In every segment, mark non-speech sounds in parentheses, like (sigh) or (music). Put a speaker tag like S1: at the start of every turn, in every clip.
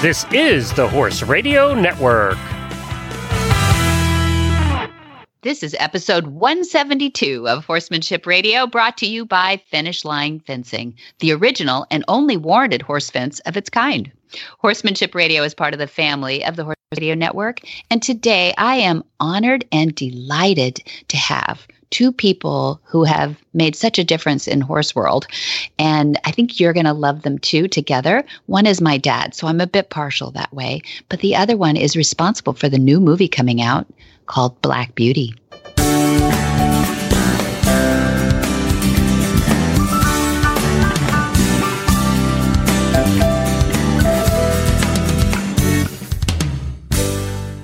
S1: This is the Horse Radio Network.
S2: This is episode 172 of Horsemanship Radio, brought to you by Finish Line Fencing, the original and only warranted horse fence of its kind. Horsemanship Radio is part of the family of the Horse Radio Network, and today I am honored and delighted to have two people who have made such a difference in horse world and i think you're going to love them too together. One is my dad so i'm a bit partial that way but the other one is responsible for the new movie coming out called black beauty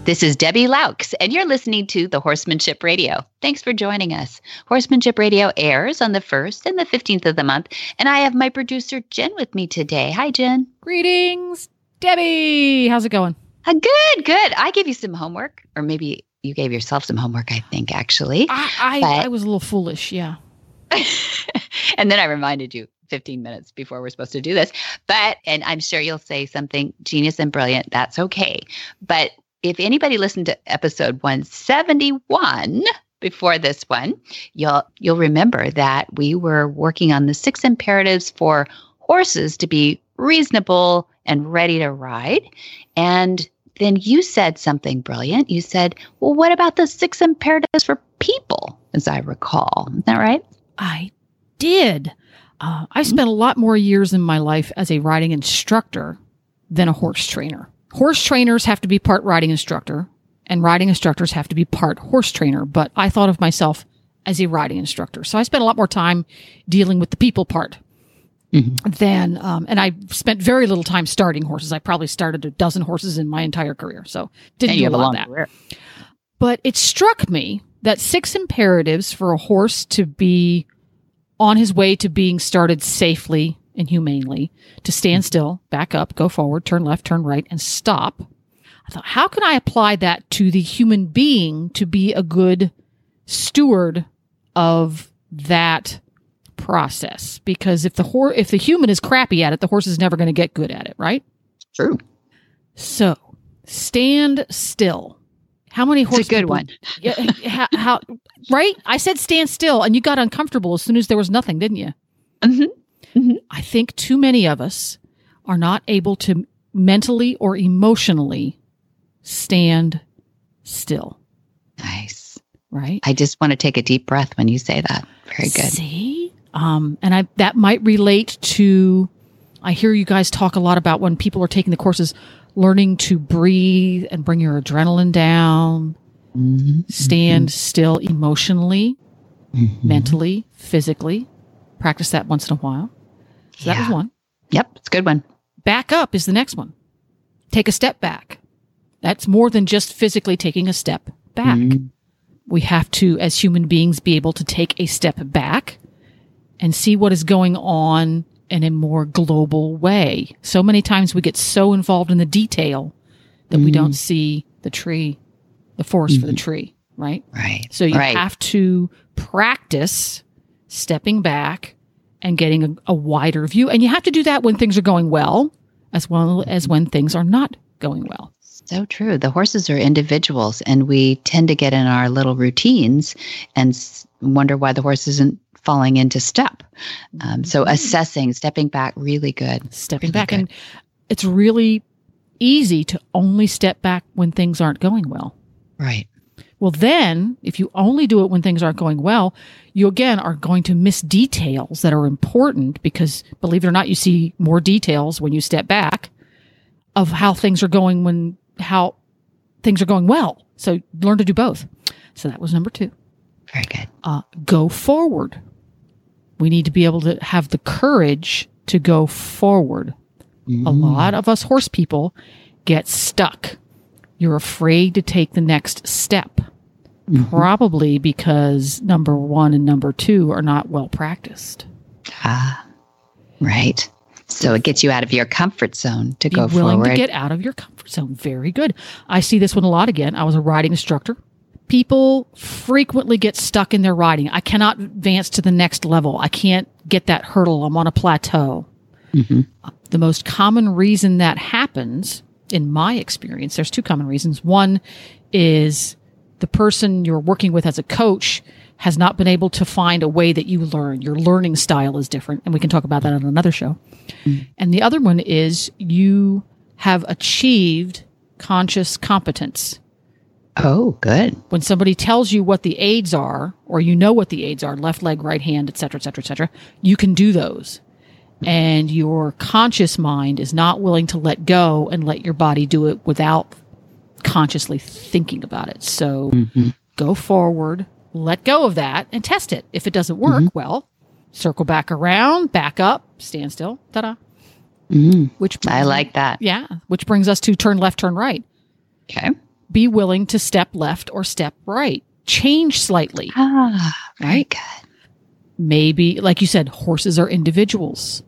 S2: This is Debbie Loucks, and you're listening to the Horsemanship Radio. Thanks for joining us. Horsemanship Radio airs on the 1st and the 15th of the month, and I have my producer, Jen, with me today. Hi, Jen.
S3: Greetings, Debbie. How's it going?
S2: Uh, good, good. I gave you some homework, or maybe you gave yourself some homework, I think, actually.
S3: I, I,
S2: But-
S3: I was a little foolish, yeah. (laughs)
S2: and then I reminded you 15 minutes before we're supposed to do this. But, and I'm sure you'll say something genius and brilliant. That's okay. But if anybody listened to episode 171 before this one, you'll you'll remember that we were working on the six imperatives for horses to be reasonable and ready to ride. And then you said something brilliant. You said, "Well, what about the six imperatives for people?" As I recall, is that right?
S3: I did. Uh, I spent a lot more years in my life as a riding instructor than a horse trainer. Horse trainers have to be part riding instructor, and riding instructors have to be part horse trainer. But I thought of myself as a riding instructor. So I spent a lot more time dealing with the people part than, um, and I spent very little time starting horses. I probably started a dozen horses in my entire career. So didn't do
S2: you
S3: a
S2: have a
S3: lot of that.
S2: career.
S3: But it struck me that six imperatives for a horse to be on his way to being started safely and humanely, to stand hmm. still, back up, go forward, turn left, turn right, and stop. I thought, how can I apply that to the human being to be a good steward of that process? Because if the hor- if the human is crappy at it, the horse is never going to get good at it, right?
S2: True.
S3: So, stand still. How many horses?
S2: It's a good one. (laughs)
S3: yeah, how, how right? I said stand still, and you got uncomfortable as soon as there was nothing, didn't you? Mm-hmm.
S2: Mhm.
S3: I think too many of us are not able to mentally or emotionally stand still.
S2: Nice.
S3: Right?
S2: I just want to take a deep breath when you say that. Very good.
S3: See, um, and I that might relate to. I hear you guys talk a lot about when people are taking the courses, learning to breathe and bring your adrenaline down,
S2: Mhm.
S3: stand still emotionally,
S2: Mhm.
S3: mentally, physically. Practice that once in a while. So that was one.
S2: Yep, it's a good one.
S3: Back up is the next one. Take a step back. That's more than just physically taking a step back.
S2: Mhm.
S3: We have to, as human beings, be able to take a step back and see what is going on in a more global way. So many times we get so involved in the detail that we don't see the tree, the forest for the tree, right?
S2: Right.
S3: So you
S2: right.
S3: have to practice stepping back and getting a, a wider view. And you have to do that when things are going well, as well as when things are not going well.
S2: So true. The horses are individuals, and we tend to get in our little routines and s- wonder why the horse isn't falling into step. Um, so assessing, stepping back, really good.
S3: Stepping
S2: Really
S3: back.
S2: good.
S3: And it's really easy to only step back when things aren't going well.
S2: Right.
S3: Well, then, if you only do it when things aren't going well, you again are going to miss details that are important because, believe it or not, you see more details when you step back of how things are going when how things are going well. So learn to do both. So that was number two.
S2: Very good.
S3: Uh, go forward. We need to be able to have the courage to go forward. A
S2: Mm.
S3: lot of us horse people get stuck. You're afraid to take the next step. Probably because number one and number two are not well practiced.
S2: Ah, right. So it gets you out of your comfort zone to
S3: Be
S2: go
S3: willing
S2: forward.
S3: to get out of your comfort zone. Very good. I see this one a lot again. I was a riding instructor. People frequently get stuck in their riding. I cannot advance to the next level. I can't get that hurdle. I'm on a plateau.
S2: Mhm.
S3: The most common reason that happens in my experience, there's two common reasons. One is the person you're working with as a coach has not been able to find a way that you learn. Your learning style is different. And we can talk about that on another show. Mm. And the other one is you have achieved conscious competence.
S2: Oh, good.
S3: When somebody tells you what the aids are, or you know what the aids are, left leg, right hand, et cetera, et cetera, et cetera, you can do those. And your conscious mind is not willing to let go and let your body do it without consciously thinking about it. So mm-hmm. go forward, let go of that and test it. If it doesn't work, mm-hmm. well, circle back around, back up, stand still, ta da.
S2: Mm, which I like that.
S3: Yeah. Which brings us to turn left, turn right.
S2: Okay.
S3: Be willing to step left or step right. Change slightly.
S2: Ah, right. Good.
S3: Maybe, like you said, horses are individuals.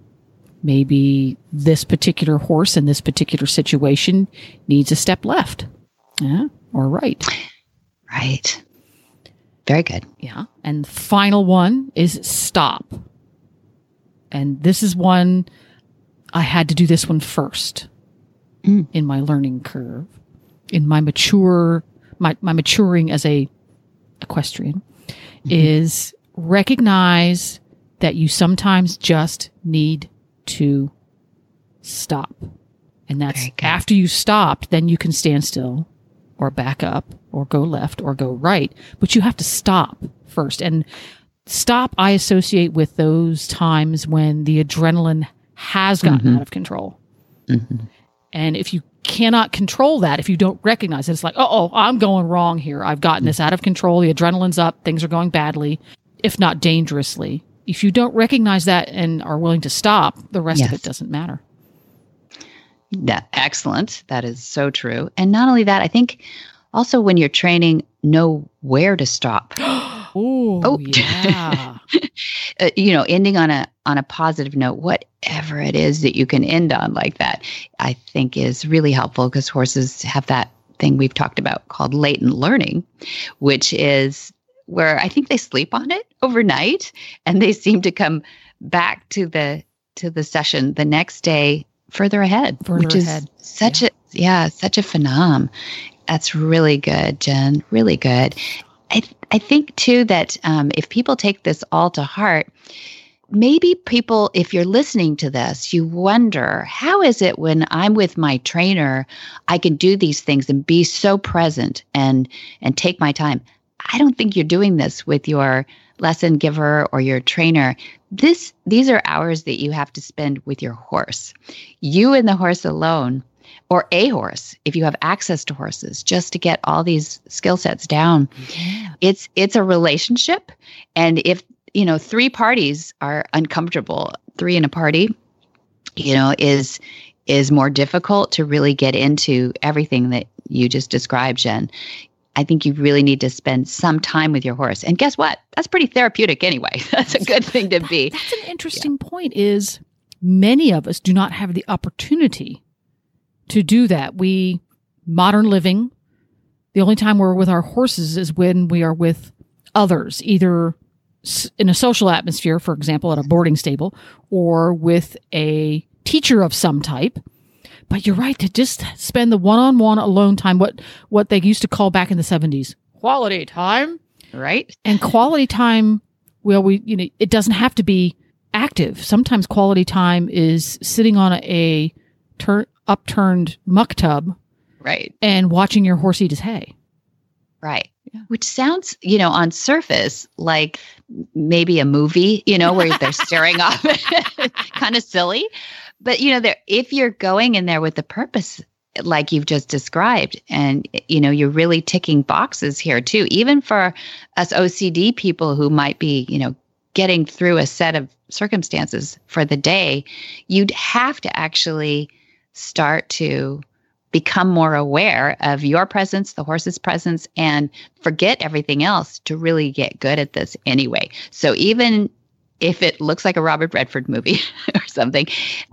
S3: Maybe this particular horse in this particular situation needs a step left yeah, or right.
S2: Right. Very good.
S3: Yeah. And final one is stop. And this is one I had to do this one first mm. in my learning curve, in my mature, my, my maturing as a equestrian mm-hmm. is recognize that you sometimes just need to stop. And that's after you stop, then you can stand still or back up or go left or go right, but you have to stop first. And stop, I associate with those times when the adrenaline has gotten mm-hmm. out of control. Mm-hmm. And if you cannot control that, if you don't recognize it, it's like, oh, I'm going wrong here. I've gotten this out of control. The adrenaline's up. Things are going badly, if not dangerously. If you don't recognize that and are willing to stop, the rest yes. of it doesn't matter.
S2: That excellent. That is so true. And not only that, I think also when you're training, know where to stop. (gasps)
S3: Ooh, oh, (laughs) yeah.
S2: uh, you know, ending on a on a positive note, whatever it is that you can end on like that, I think is really helpful because horses have that thing we've talked about called latent learning, which is where I think they sleep on it overnight and they seem to come back to the to the session the next day further ahead,
S3: further
S2: which
S3: ahead.
S2: is such yeah. a yeah, such a phenom. That's really good, Jen. Really good. I th- I think too that um, if people take this all to heart, maybe people, if you're listening to this, you wonder how is it when I'm with my trainer, I can do these things and be so present and and take my time. I don't think you're doing this with your lesson giver or your trainer this these are hours that you have to spend with your horse. You and the horse alone or a horse if you have access to horses just to get all these skill sets down. Yeah. it's it's a relationship. And if you know three parties are uncomfortable three in a party you know is is more difficult to really get into everything that you just described jen I think you really need to spend some time with your horse. And guess what? That's pretty therapeutic anyway. (laughs) That's a good thing to be.
S3: That's an interesting yeah. point is many of us do not have the opportunity to do that. We modern living, the only time we're with our horses is when we are with others, either in a social atmosphere, for example, at a boarding stable, or with a teacher of some type but you're right to just spend the one-on-one alone time, what what they used to call back in the 70s, quality time,
S2: right?
S3: And quality time, well, we you know, it doesn't have to be active. Sometimes quality time is sitting on a, tur- upturned muck tub,
S2: right,
S3: and watching your horse eat his hay.
S2: Right. Yeah. Which sounds, you know, on surface like maybe a movie, you know, where they're (laughs) staring off, (laughs) kind of silly. But you know, there if you're going in there with the purpose like you've just described and you know you're really ticking boxes here too even for us OCD people who might be you know getting through a set of circumstances for the day you'd have to actually start to become more aware of your presence the horse's presence and forget everything else to really get good at this anyway. So even if it looks like a Robert Redford movie (laughs) or something,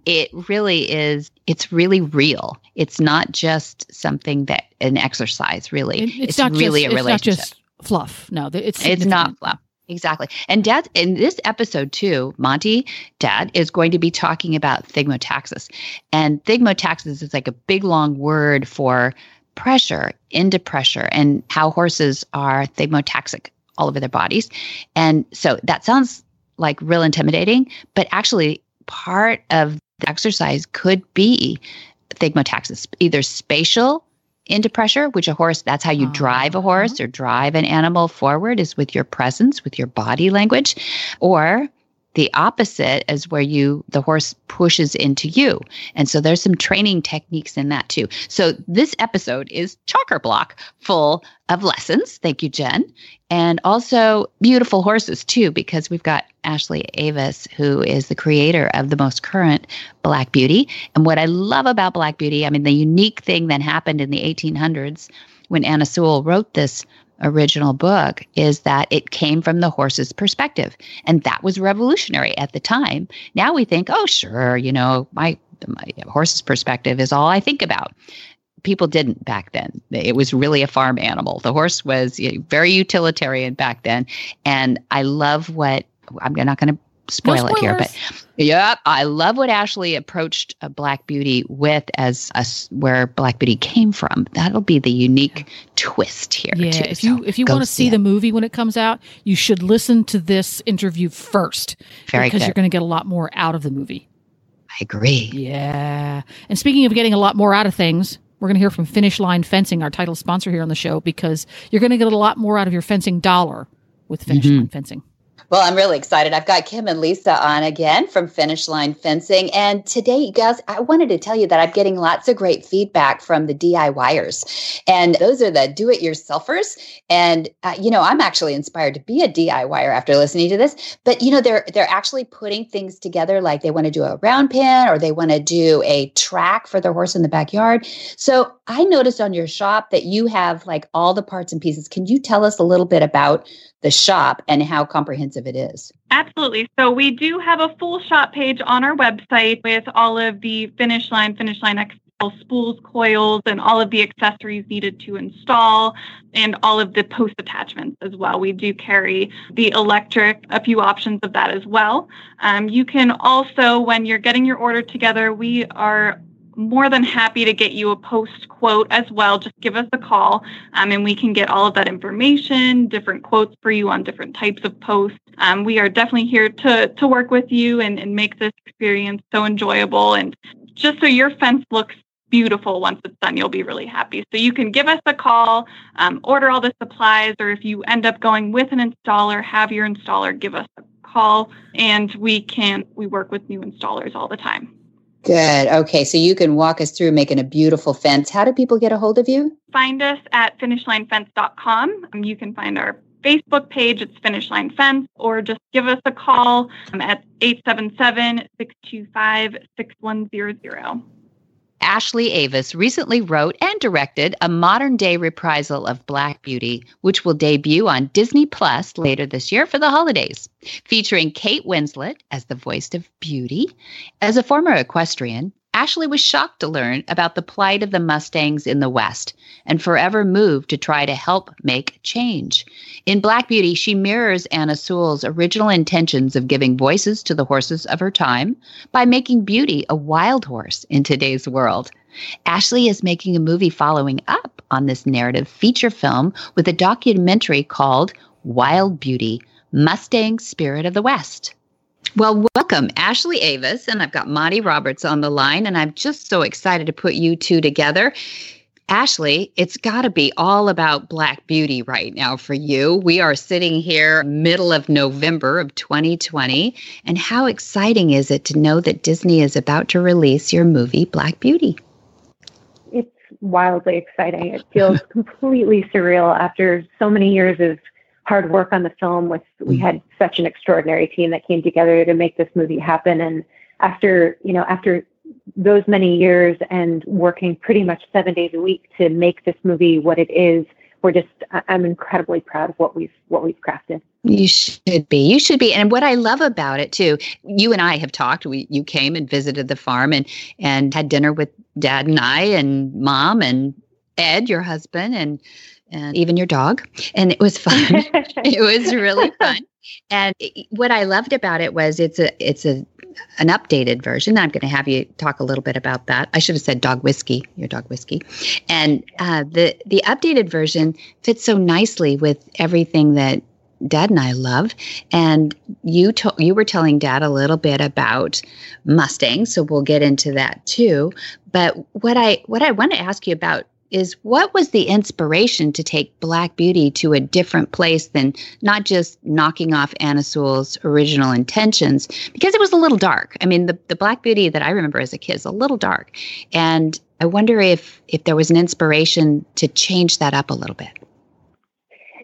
S2: it really is, it's really real. It's not just something that an exercise, really.
S3: It, it's, it's, not really just, a relationship. It's not just fluff. No, it's,
S2: it's not fluff. Exactly. And dad in this episode too, Monty, dad is going to be talking about thigmotaxis. And thigmotaxis is like a big long word for pressure into pressure and how horses are thigmotaxic all over their bodies. And so that sounds like real intimidating, but actually part of the exercise could be thigmotaxis, either spatial into pressure, which a horse, that's how you oh, drive a uh-huh. horse or drive an animal forward is with your presence, with your body language, or the opposite is where you the horse pushes into you. And so there's some training techniques in that too. So this episode is chocker block full of lessons. Thank you jen. And also beautiful horses too because we've got ashley avis who is the creator of the most current black beauty. And what i love about black beauty i mean the unique thing that happened in the 1800s when anna sewell wrote this original book is that it came from the horse's perspective. And that was revolutionary at the time. Now we think, oh, sure, you know, my, my horse's perspective is all I think about. People didn't back then. It was really a farm animal. The horse was very utilitarian back then. And I love what I'm not going to spoil no it here, but yeah, I love what Ashley approached a Black Beauty with as a, where Black Beauty came from. That'll be the unique twist here.
S3: Yeah,
S2: too.
S3: if so you if you want to see, see the movie when it comes out, you should listen to this interview first
S2: Very
S3: because
S2: good.
S3: you're going to get a lot more out of the movie.
S2: I agree.
S3: Yeah, and speaking of getting a lot more out of things, we're going to hear from Finish Line Fencing, our title sponsor here on the show, because you're going to get a lot more out of your fencing dollar with Finish mm-hmm. Line Fencing.
S2: Well, I'm really excited. I've got Kim and Lisa on again from Finish Line Fencing. And today, you guys, I wanted to tell you that I'm getting lots of great feedback from the DIYers. And those are the do it yourselfers. And, uh, you know, I'm actually inspired to be a DIYer after listening to this. But, you know, they're, they're actually putting things together like they want to do a round pen or they want to do a track for their horse in the backyard. So I noticed on your shop that you have like all the parts and pieces. Can you tell us a little bit about the shop and how comprehensive it is.
S4: Absolutely. So we do have a full shop page on our website with all of the finish line, finish line XL spools, coils, and all of the accessories needed to install and all of the post attachments as well. We do carry the electric, a few options of that as well. Um, you can also, when you're getting your order together, we are more than happy to get you a post quote as well. Just give us a call um, and we can get all of that information, different quotes for you on different types of posts. Um, we are definitely here to, to work with you and, and make this experience so enjoyable. And just so your fence looks beautiful once it's done, you'll be really happy. So you can give us a call, um, order all the supplies, or if you end up going with an installer, have your installer give us a call and we can, we work with new installers all the time.
S2: Good. Okay. So you can walk us through making a beautiful fence. How do people get a hold of you?
S4: Find us at finishlinefence.com. Um, you can find our Facebook page, it's Finish Line Fence, or just give us a call um, at 877 625 6100.
S2: Ashley Avis recently wrote and directed a modern day reprisal of Black Beauty, which will debut on Disney Plus later this year for the holidays. Featuring Kate Winslet as the voice of Beauty. As a former equestrian, Ashley was shocked to learn about the plight of the Mustangs in the West and forever moved to try to help make change. In Black Beauty, she mirrors Anna Sewell's original intentions of giving voices to the horses of her time by making Beauty a wild horse in today's world. Ashley is making a movie following up on this narrative feature film with a documentary called Wild Beauty Mustang Spirit of the West. Well, welcome, Ashley Avis, and I've got Monty Roberts on the line, and I'm just so excited to put you two together. Ashley, it's got to be all about Black Beauty right now for you. We are sitting here middle of November of 2020, and how exciting is it to know that Disney is about to release your movie Black Beauty?
S5: It's wildly exciting. It feels (laughs) completely surreal after so many years of hard work on the film with we mm. had such an extraordinary team that came together to make this movie happen. And after you know after those many years and working pretty much seven days a week to make this movie what it is we're just i'm incredibly proud of what we've what we've crafted.
S2: You should be. You should be. And what i love about it too you and i have talked. We you came and visited the farm and and had dinner with dad and i and mom and ed your husband and and even your dog. And it was fun. (laughs) it was really fun. And what I loved about it was it's a it's a an updated version. I'm going to have you talk a little bit about that. I should have said dog whiskey, your dog whiskey, and uh, the the updated version fits so nicely with everything that Dad and I love. And you to- you were telling Dad a little bit about Mustang, so we'll get into that too. But what I what I want to ask you about is what was the inspiration to take Black Beauty to a different place than not just knocking off Anna Sewell's original intentions because it was a little dark. I mean, the, the Black Beauty that I remember as a kid is a little dark. And I wonder if if there was an inspiration to change that up a little bit.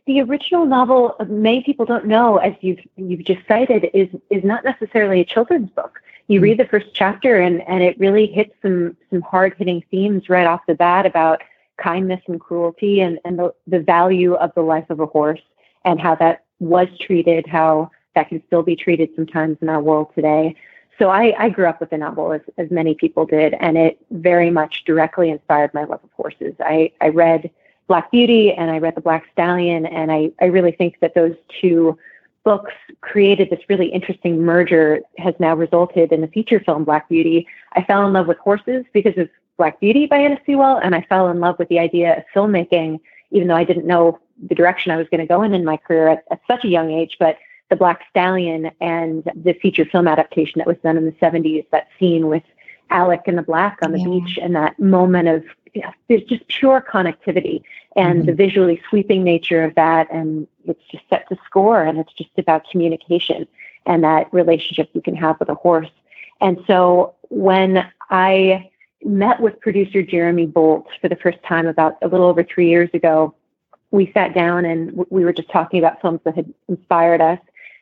S5: The original novel, many people don't know, as you've you've just cited, is is not necessarily a children's book. You mm-hmm. read the first chapter and, and it really hits some some hard hitting themes right off the bat about kindness and cruelty and, and the, the value of the life of a horse and how that was treated, how that can still be treated sometimes in our world today. So I, I grew up with the novel as, as many people did, and it very much directly inspired my love of horses. I, I read Black Beauty and I read The Black Stallion, and I, I really think that those two books created this really interesting merger has now resulted in the feature film Black Beauty. I fell in love with horses because of Black Beauty by Anna Sewell, and I fell in love with the idea of filmmaking, even though I didn't know the direction I was going to go in in my career at, at such a young age. But the Black Stallion and the feature film adaptation that was done in the 70s, that scene with Alec and the Black on the yeah. beach, and that moment of there's just pure connectivity and mm-hmm. the visually sweeping nature of that, and it's just set to score, and it's just about communication and that relationship you can have with a horse. And so when I met with producer Jeremy Bolt for the first time about a little over three years ago. We sat down and we were just talking about films that had inspired us.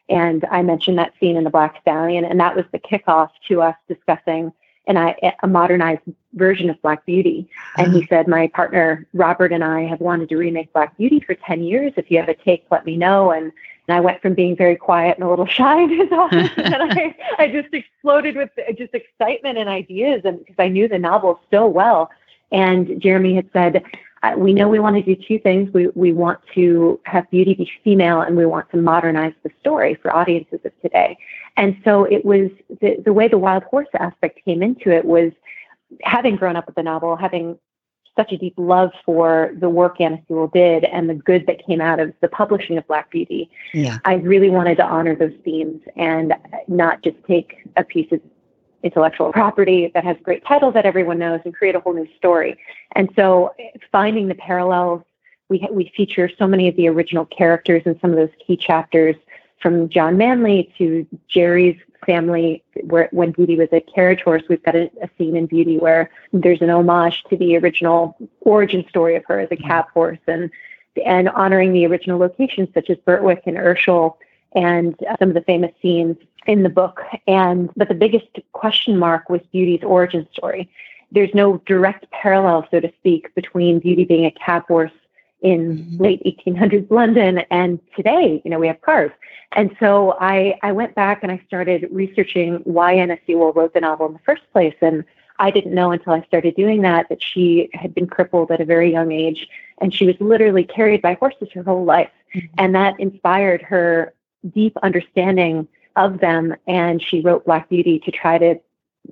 S5: And I mentioned that scene in The Black Stallion, and that was the kickoff to us discussing and I, a modernized version of Black Beauty. And he (laughs) said, My partner Robert and I have wanted to remake Black Beauty for 10 years. If you have a take, let me know. And and I went from being very quiet and a little (laughs) shy in his office, and I, I just exploded with just excitement and ideas, and because I knew the novel so well. And Jeremy had said, uh, "We know we want to do two things. We we want to have beauty be female, and we want to modernize the story for audiences of today." And so it was the the way the wild horse aspect came into it was having grown up with the novel, having such a deep love for the work Anna Sewell did and the good that came out of the publishing of Black Beauty. Yeah. I really wanted to honor those themes and not just take a piece of intellectual property that has a great title that everyone knows and create a whole new story. And so finding the parallels, we, we feature so many of the original characters in some of those key chapters from John Manly to Jerry's family where when Beauty was a carriage horse, we've got a, a, scene in Beauty where there's an homage to the original origin story of her as a mm-hmm. cab horse and and honoring the original locations such as Birtwick and Earlshall and some of the famous scenes in the book. And but the biggest question mark was Beauty's origin story. There's no direct parallel, so to speak, between Beauty being a cab horse in late 1800s London and today, you know, we have cars. And so I, I went back and I started researching why Anna Sewell wrote the novel in the first place. And I didn't know until I started doing that that she had been crippled at a very young age and she was literally carried by horses her whole life. Mm-hmm. And that inspired her deep understanding of them. And she wrote Black Beauty to try to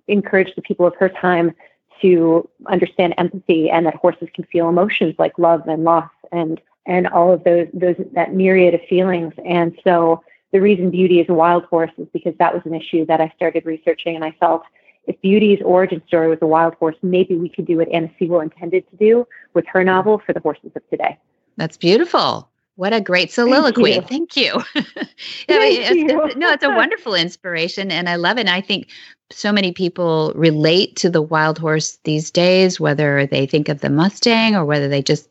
S5: encourage the people of her time to understand empathy and that horses can feel emotions like love and loss and and all of those those that myriad of feelings. And so the reason Beauty is a wild horse is because that was an issue that I started researching, and I felt if Beauty's origin story was a wild horse, maybe we could do what Anna Sewell intended to do with her novel for the horses of today.
S2: That's beautiful. What a great soliloquy. Thank you. Thank you. (laughs)
S5: Thank it's, you.
S2: It's, no, it's a wonderful inspiration and I love it. And I think so many people relate to the wild horse these days, whether they think of the Mustang or whether they just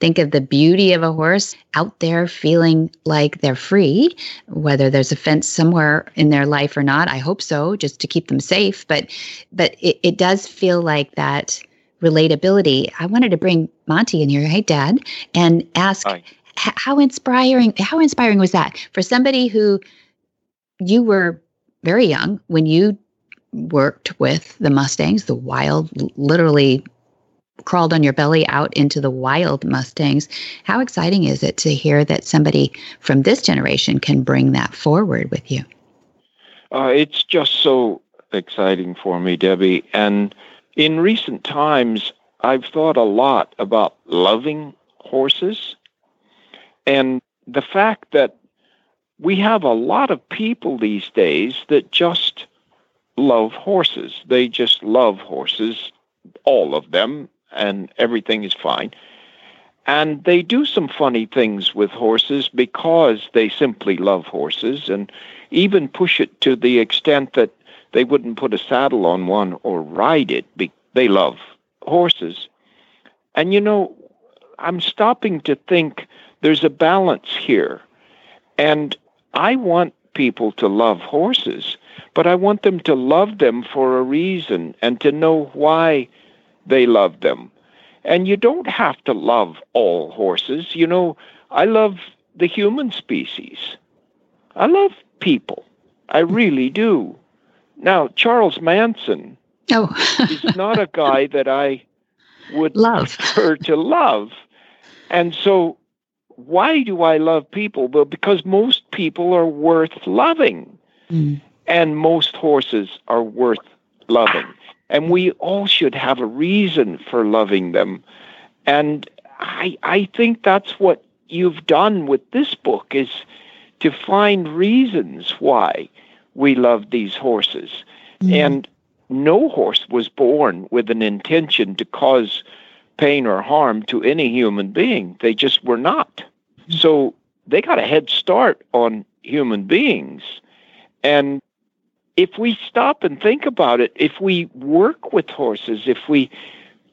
S2: think of the beauty of a horse out there feeling like they're free, whether there's a fence somewhere in their life or not. I hope so, just to keep them safe. But but it, it does feel like that relatability. I wanted to bring Monty in here, hey dad, and ask Hi how inspiring how inspiring was that for somebody who you were very young when you worked with the mustangs the wild literally crawled on your belly out into the wild Mustangs. How exciting is it to hear that somebody from this generation can bring that forward with you?
S6: Uh, it's just so exciting for me, Debbie. And in recent times, I've thought a lot about loving horses and the fact that we have a lot of people these days that just love horses. They just love horses, all of them, and everything is fine. And they do some funny things with horses because they simply love horses and even push it to the extent that they wouldn't put a saddle on one or ride it. They love horses. And you know, I'm stopping to think there's a balance here. And I want people to love horses, but I want them to love them for a reason and to know why they love them. And you don't have to love all horses. You know, I love the human species. I love people. I really do. Now, Charles Manson
S2: oh.
S6: is not a guy (laughs) that I would
S2: love
S6: prefer to love. And so why do I love people? Well, because most people are worth loving. Mm. And most horses are worth loving. And we all should have a reason for loving them. And I I think that's what you've done with this book is to find reasons why we love these horses. Mm. And no horse was born with an intention to cause pain or harm to any human being. They just were not. So they got a head start on human beings. And if we stop and think about it, if we work with horses, if we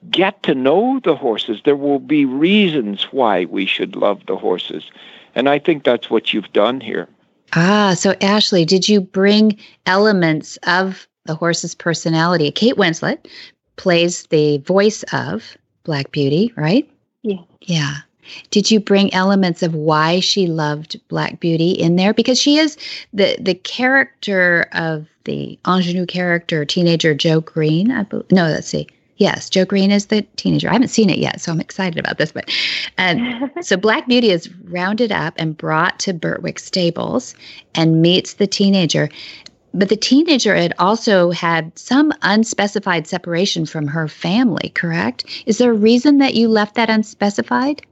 S6: get to know the horses, there will be reasons why we should love the horses. And I think that's what you've done here.
S2: Ah, so Ashley, did you bring elements of the horse's personality? Kate Winslet plays the voice of Black Beauty, right?
S5: Yeah.
S2: Yeah. Did you bring elements of why she loved Black Beauty in there? Because she is the the character of the ingenue character, teenager Jo Green. I believe. No, let's see. Yes, Jo Green is the teenager. I haven't seen it yet, so I'm excited about this. But um, (laughs) so Black Beauty is rounded up and brought to Birtwick Stables and meets the teenager. But the teenager had also had some unspecified separation from her family, correct? Is there a reason that you left that unspecified?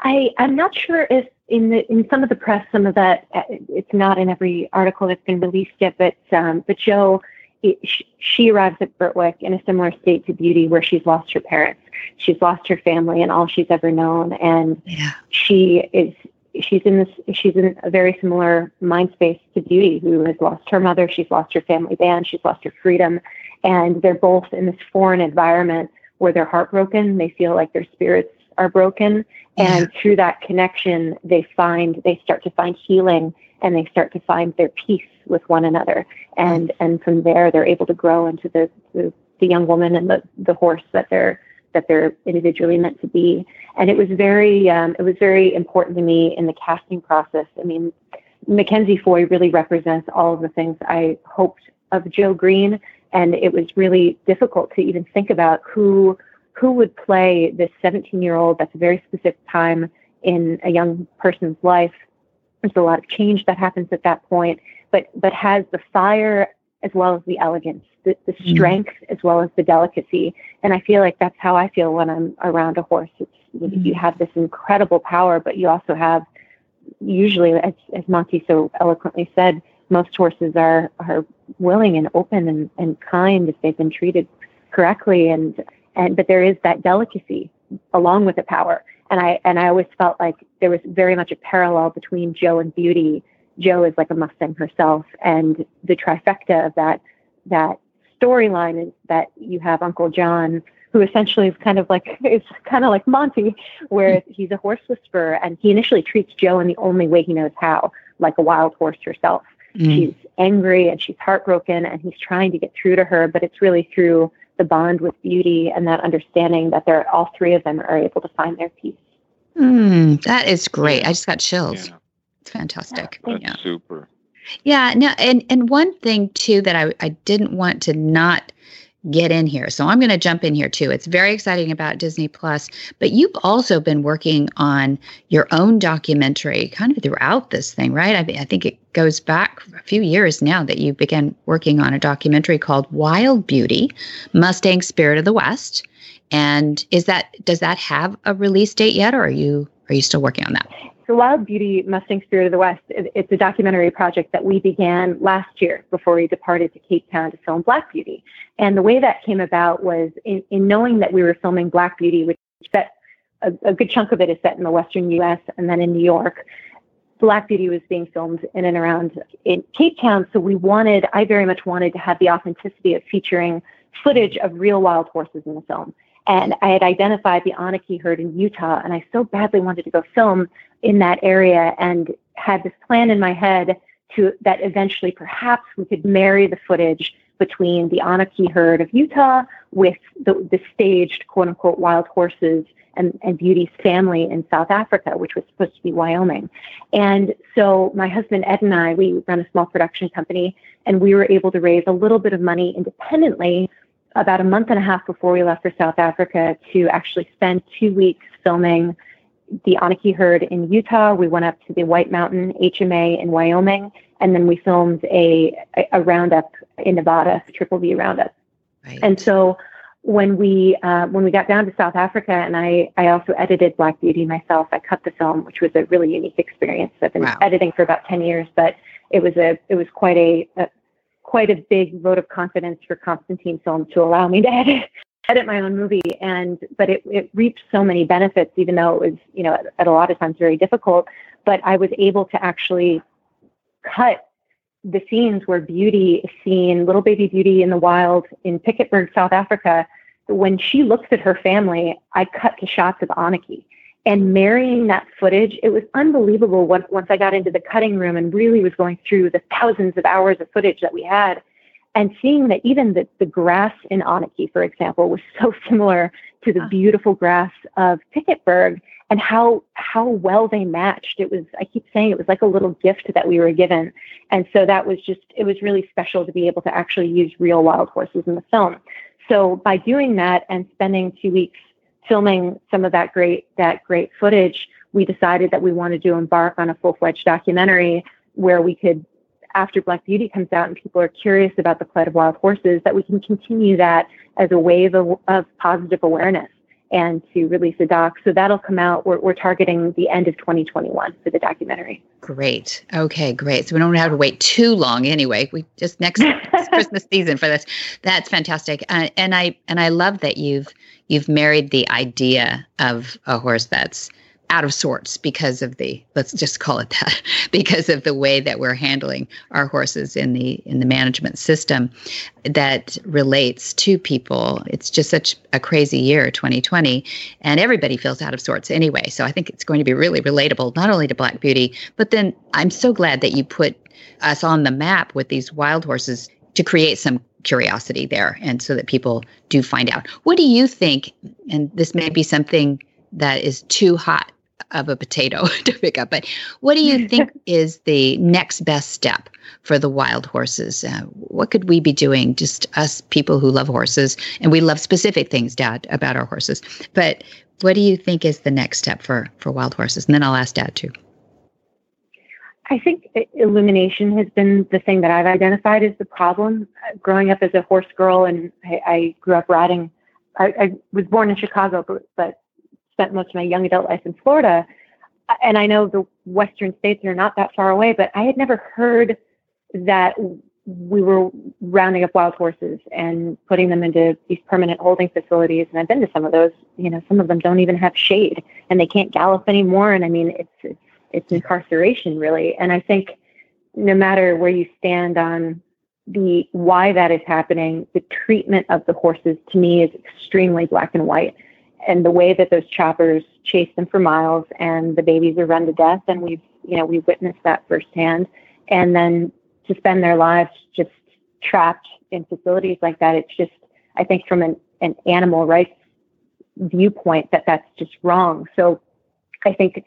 S5: I, I'm not sure if in the in some of the press, some of that uh, it's not in every article that's been released yet, but um, but Jo, it, she arrives at Birtwick in a similar state to Beauty, where she's lost her parents, she's lost her family, and all she's ever known, and
S2: yeah.
S5: she is she's in this she's in a very similar mind space to Beauty, who has lost her mother, she's lost her family band, she's lost her freedom, and they're both in this foreign environment where they're heartbroken. They feel like their spirits are broken and through that connection they find they start to find healing and they start to find their peace with one another. And and from there they're able to grow into the the, the young woman and the the horse that they're that they're individually meant to be. And it was very um, it was very important to me in the casting process. I mean mackenzie foy really represents all of the things i hoped of jo green. And it was really difficult to even think about who who would play this 17 year old that's a very specific time in a young person's life there's a lot of change that happens at that point but but has the fire as well as the elegance the, the mm. strength mm. as well as the delicacy and i feel like that's how i feel when i'm around a horse it's mm. you have this incredible power but you also have usually as, as monty so eloquently said most horses are are willing and open and, and kind if they've been treated correctly and and but there is that delicacy along with the power. And I and I always felt like there was very much a parallel between Jo and Beauty. Jo is like a Mustang herself, and the trifecta of that that storyline is that you have Uncle John, who essentially is kind of like (laughs) is kind of like Monty, where (laughs) he's a horse whisperer, and he initially treats Jo in the only way he knows how, like a wild horse herself. Mm. She's angry and she's heartbroken, and he's trying to get through to her, but it's really through the bond with beauty and that understanding that they're all three of them are able to find their peace.
S2: Mm, that is great. I just got chills. Yeah. It's fantastic.
S6: That's yeah. super.
S2: Yeah. No, and and one thing too that I I didn't want to not get in here. So I'm going to jump in here too. It's very exciting about Disney Plus, but you've also been working on your own documentary kind of throughout this thing, right? I, I think it goes back a few years now that you began working on a documentary called Wild Beauty, Mustang Spirit of the West. And is that does that have a release date yet or are you are you still working on that?
S5: So Wild Beauty Mustang Spirit of the West, it's a documentary project that we began last year before we departed to Cape Town to film Black Beauty. And the way that came about was in, in knowing that we were filming Black Beauty, which set a, a good chunk of it is set in the Western US and then in New York. Black Beauty was being filmed in and around in Cape Town. So we wanted, I very much wanted to have the authenticity of featuring footage of real wild horses in the film. And I had identified the Onaqui herd in Utah, and I so badly wanted to go film in that area and had this plan in my head to that eventually perhaps we could marry the footage between the Onaqui herd of Utah with the, the staged quote unquote wild horses and, and Beauty's family in South Africa, which was supposed to be Wyoming. And so my husband Ed and I, we run a small production company, and we were able to raise a little bit of money independently about a month and a half before we left for South Africa to actually spend two weeks filming the Onaqui herd in Utah. We went up to the White Mountain HMA in Wyoming, and then we filmed a, a, roundup in Nevada, Triple B roundup. Right. And so when we uh, when we got down to South Africa, and I I also edited Black Beauty myself. I cut the film, which was a really unique experience. I've been wow. editing for about ten years, but it was a it was quite a, a quite a big vote of confidence for Constantin Film to allow me to (laughs) edit edit my own movie. And but it it reaped so many benefits, even though it was you know at, at a lot of times very difficult. But I was able to actually cut the scenes where Beauty is seen, little baby Beauty in the wild in Piketberg, South Africa. When she looks at her family, I cut to shots of Onaqui and marrying that footage, it was unbelievable once, once I got into the cutting room and really was going through the thousands of hours of footage that we had and seeing that even the, the grass in Onaqui, for example, was (laughs) so similar to the ah. beautiful grass of Piketberg and how how well they matched. It was I keep saying it was like a little gift that we were given. And so that was just it was really special to be able to actually use real wild horses in the film. So by doing that and spending two weeks filming some of that great that great footage, we decided that we wanted to embark on a full fledged documentary where we could, after Black Beauty comes out and people are curious about the plight of wild horses, that we can continue that as a wave of, of positive awareness and to release a doc. So that'll come out. We're, we're targeting the end of 2021 for the documentary.
S2: Great. Okay, great. So we don't have to wait too long anyway. We just next (laughs) Christmas season for this. That's fantastic. Uh, and I and I love that you've you've married the idea of a horse that's out of sorts because of the let's just call it that (laughs) because of the way that we're handling our horses in the in the management system that relates to people. It's just such a crazy year 2020 and everybody feels out of sorts anyway. So i think it's going to be really relatable not only to black beauty but then i'm so glad that you put us on the map with these wild horses to create some curiosity there and so that people do find out what do you think and this may be something that is too hot of a potato (laughs) to pick up. But what do you (laughs) think is the next best step for the wild horses? Uh, what could we be doing? Just us people who love horses, and we love specific things, Dad, about our horses. But what do you think is the next step for for wild horses? And then I'll ask Dad too.
S5: I think illumination has been the thing that I've identified as the problem. Growing up as a horse girl, and I, I grew up riding. I, I was born in Chicago, but, but spent most of my young adult life in Florida. And I know the Western states are not that far away, but I had never heard that we were rounding up wild horses and putting them into these permanent holding facilities. And I've been to some of those. You know, some of them don't even have shade, and they can't gallop anymore. And I mean, it's it's, it's incarceration, really. And I think no matter where you stand on the why that is happening, the treatment of the horses to me is extremely black and white. And the way that those choppers chase them for miles and the babies are run to death and we've you know we've witnessed that firsthand. And then to spend their lives just trapped in facilities like that it's just i think from an, an animal rights viewpoint that that's just wrong. So i think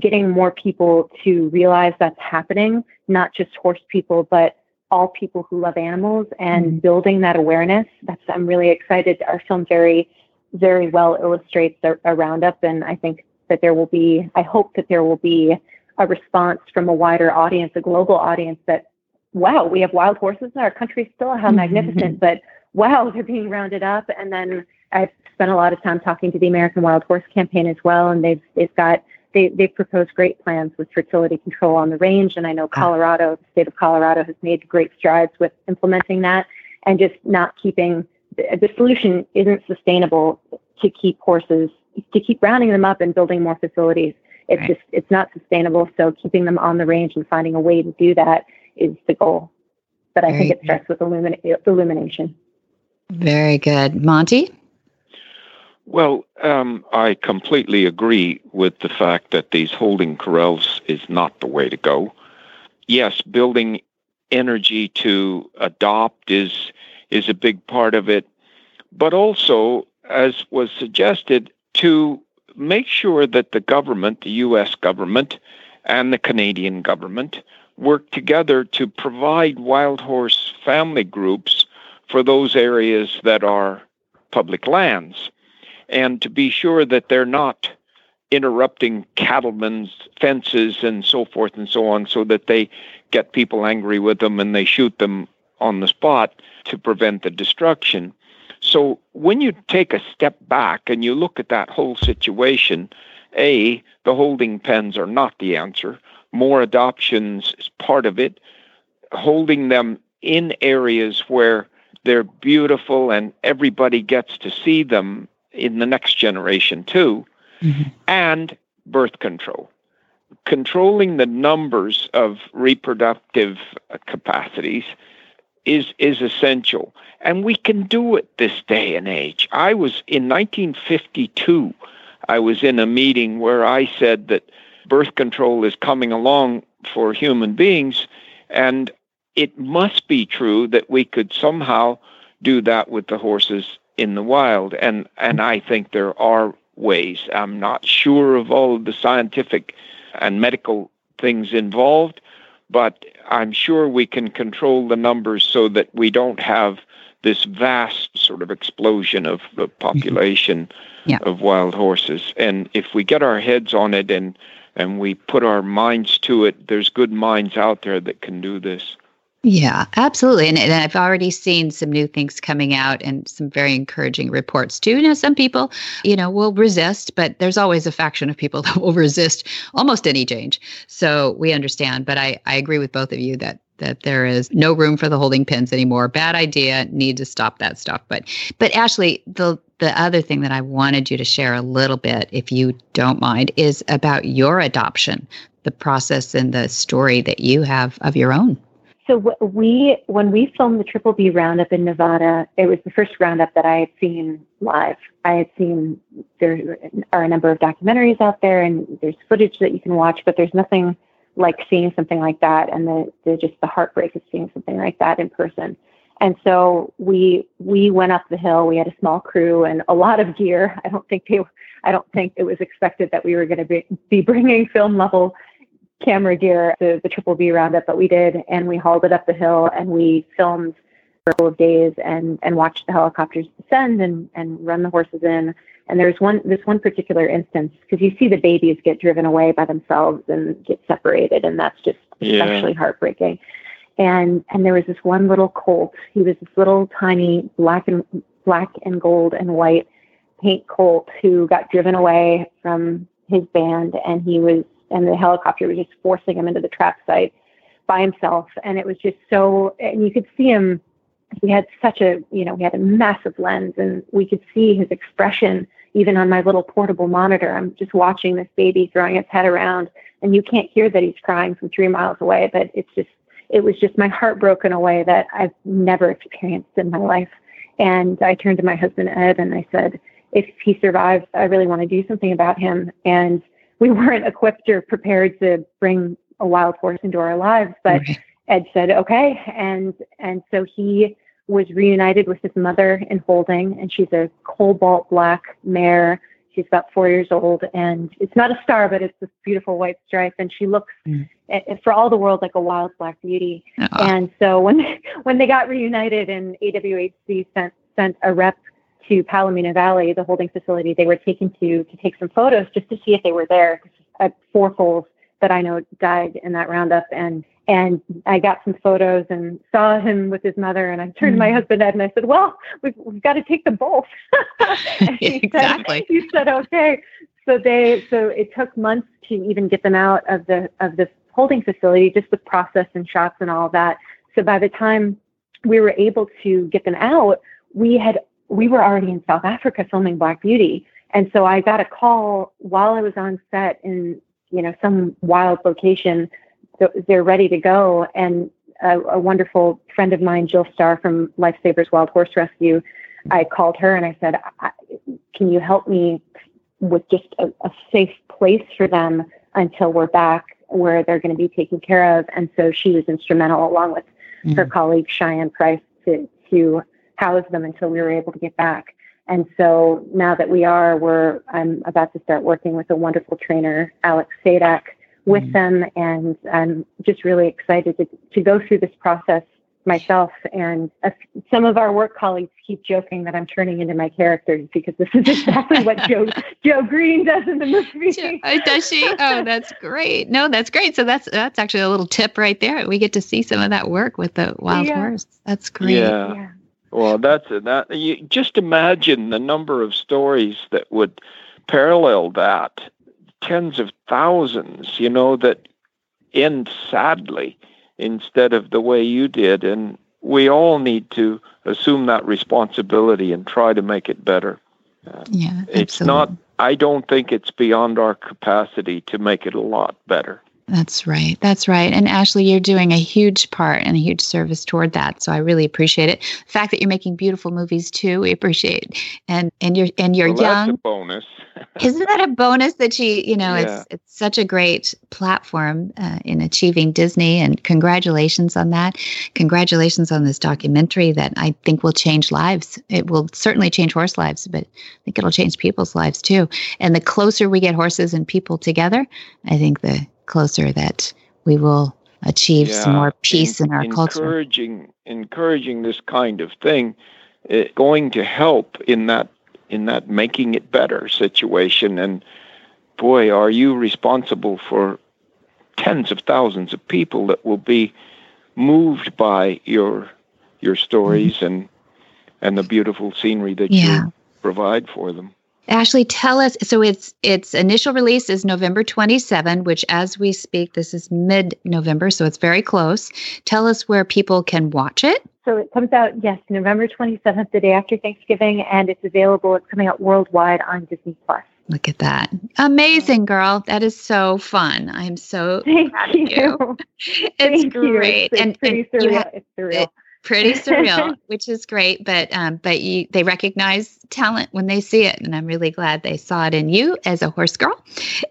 S5: getting more people to realize that's happening not just horse people but all people who love animals and mm-hmm. building that awareness. That's I'm really excited. Our film very, very well illustrates a, a roundup, and I think that there will be. I hope that there will be a response from a wider audience, a global audience that, wow, we have wild horses in our country still. How mm-hmm. magnificent! (laughs) But wow, they're being rounded up. And then I've spent a lot of time talking to the American Wild Horse Campaign as well, and they've they've got they they've proposed great plans with fertility control on the range. And I know Colorado, the state of Colorado, has made great strides with implementing that, and just not keeping the, the solution isn't sustainable to keep horses to keep rounding them up and building more facilities it's right. just it's not sustainable. So keeping them on the range and finding a way to do that is the goal. But I Very think it starts with illumina- illumination.
S2: Very good, Monty.
S6: Well, um, I completely agree with the fact that these holding corrals is not the way to go. Yes, building energy to adopt is is a big part of it, but also, as was suggested, to make sure that the government, the U.S. government, and the Canadian government work together to provide wild horse family groups for those areas that are public lands and to be sure that they're not interrupting cattlemen's fences and so forth and so on so that they get people angry with them and they shoot them on the spot to prevent the destruction. So when you take a step back and you look at that whole situation, A, the holding pens are not the answer. More adoptions is part of it. Holding them in areas where they're beautiful and everybody gets to see them in the next generation too. Mm-hmm. And birth control. Controlling the numbers of reproductive capacities is is essential and we can do it this day and age i was in 1952 i was in a meeting where i said that birth control is coming along for human beings and it must be true that we could somehow do that with the horses in the wild and and i think there are ways i'm not sure of all of the scientific and medical things involved but I'm sure we can control the numbers so that we don't have this vast sort of explosion of the mm-hmm. population yeah. of wild horses. And if we get our heads on it and and we put our minds to it, there's good minds out there that can do this.
S2: Yeah, absolutely. And, and, I've already seen some new things coming out and some very encouraging reports too. Know, some people, you know, will resist, but there's always a faction of people (laughs) that will resist almost any change. So we understand. But I, I agree with both of you that that there is no room for the holding pins anymore. Bad idea. Need to stop that stuff. But but Ashley, the the other thing that I wanted you to share a little bit, if you don't mind, is about your adoption, the process and the story that you have of your own.
S5: So we, when we filmed the Triple B Roundup in Nevada, it was the first roundup that I had seen live. I had seen there are a number of documentaries out there, and there's footage that you can watch, but there's nothing like seeing something like that, and the, the just the heartbreak of seeing something like that in person. And so we we went up the hill. We had a small crew and a lot of gear. I don't think they, I don't think it was expected that we were going to be, be bringing film level camera gear, the, the Triple B roundup, that we did, and we hauled it up the hill and we filmed for a couple of days and and watched the helicopters descend and and run the horses in. And there's one this one particular instance because you see the babies get driven away by themselves and get separated, and that's just yeah. especially heartbreaking. And and there was this one little colt. He was this little tiny black and black and gold and white paint colt who got driven away from his band, and he was and the helicopter was just forcing him into the trap site by himself. And it was just so, and you could see him. He had such a, you know, he had a massive lens, and we could see his expression even on my little portable monitor. I'm just watching this baby throwing its head around, and you can't hear that he's crying from three miles away, but it's just, it was just my heart broken away that I've never experienced in my life. And I turned to my husband, Ed, and I said, if he survives, I really want to do something about him. And we weren't equipped or prepared to bring a wild horse into our lives. But right. Ed said, okay. And, and so he was reunited with his mother in holding, and she's a cobalt black mare. She's about four years old, and it's not a star, but it's this beautiful white stripe, and she looks, mm. for all the world, like a wild black beauty. Uh-huh. And so when (laughs) when they got reunited, and AWHC sent sent a rep to Palomino Valley, the holding facility, they were taken to to take some photos just to see if they were there. At four foals that I know died in that roundup, and and I got some photos and saw him with his mother. And I turned mm-hmm. to my mm. husband Ed and I said, "Well, we've, we've got to take them both." (laughs)
S2: he exactly.
S5: Said, he said, "Okay." So they so it took months to even get them out of the of the holding facility, just with process and shots and all that. So by the time we were able to get them out, we had we were already in South Africa filming Black Beauty. And so I got a call while I was on set in, you know, some wild location they're ready to go. And a, a, wonderful friend of mine, Jill Starr from Lifesavers Wild Horse Rescue, I called her and I said, I, "Can you help me with just a, a safe place for them until we're back, where they're going to be taken care of?" And so she was instrumental, along with mm-hmm. her colleague Cheyenne Price, to to house them until we were able to get back. And so now that we are, we're I'm about to start working with a wonderful trainer, Alex Sadak, with mm-hmm. them. And I'm just really excited to, to go through this process myself. And uh, some of our work colleagues keep joking that I'm turning into my characters because this is exactly what (laughs) Jo Jo Green does in the movie.
S2: Oh, does she? Oh, that's great. No, that's great. So that's that's actually a little tip right there. We get to see some of that work with the wild yeah. horse. That's great.
S6: Yeah. yeah. Well, that's that. You just imagine the number of stories that would parallel that tens of thousands, you know, that end sadly instead of the way you did. And we all need to assume that responsibility and try to make it better.
S2: Yeah,
S6: it's not, I don't think it's beyond our capacity to make it a lot better.
S2: That's right. That's right. And Ashley, you're doing a huge part and a huge service toward that. So I really appreciate it. The fact that you're making beautiful movies too, we appreciate. And and you're and you're
S6: well,
S2: young.
S6: That's a bonus. (laughs)
S2: Isn't that a bonus that she, you know, yeah. it's it's such a great platform uh, in achieving Disney and congratulations on that. Congratulations on this documentary that I think will change lives. It will certainly change horse lives, but I think it'll change people's lives too. And the closer we get horses and people together, I think the closer that we will achieve yeah, some more peace in, in our
S6: encouraging,
S2: culture.
S6: Encouraging encouraging this kind of thing, it, eh, going to help in that in that making it better situation. And boy, are you responsible for tens of thousands of people that will be moved by your your stories mm-hmm. and and the beautiful scenery that yeah. you provide for them.
S2: Ashley, tell us. So its its initial release is November 27, which, as we speak, this is mid November, so it's very close. Tell us where people can watch it.
S5: So it comes out, yes, November 27th, the day after Thanksgiving, and it's available. It's coming out worldwide on Disney Plus.
S2: Look at that. Amazing, girl. That is so fun. I'm so
S5: Thank
S2: proud you.
S5: you. (laughs)
S2: It's
S5: Thank
S2: great.
S5: You. It's, and, pretty and surreal. Have, it's surreal
S2: pretty (laughs) surreal, which is great. But um, but you, they recognize talent when they see it, and I'm really glad they saw it in you as a horse girl,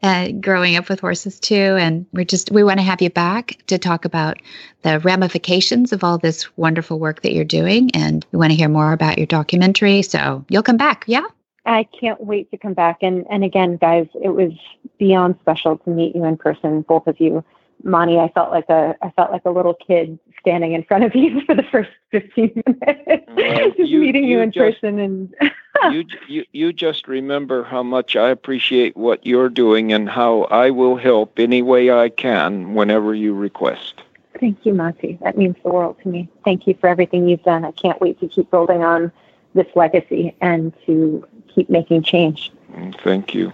S2: uh, growing up with horses too. And we're just we want to have you back to talk about the ramifications of all this wonderful work that you're doing, and we want to hear more about your documentary. So you'll come back, yeah.
S5: I can't wait to come back. And and again, guys, it was beyond special to meet you in person, both of you. Monty, I felt like a I felt like a little kid standing in front of you (laughs) for the first 15 (laughs) minutes, well, just you, meeting you, you in just, person. And (laughs)
S6: you, you, you just remember how much I appreciate what you're doing and how I will help any way I can whenever you request.
S5: Thank you, Monty. That means the world to me. Thank you for everything you've done. I can't wait to keep building on this legacy and to keep making change.
S6: Mm, thank you.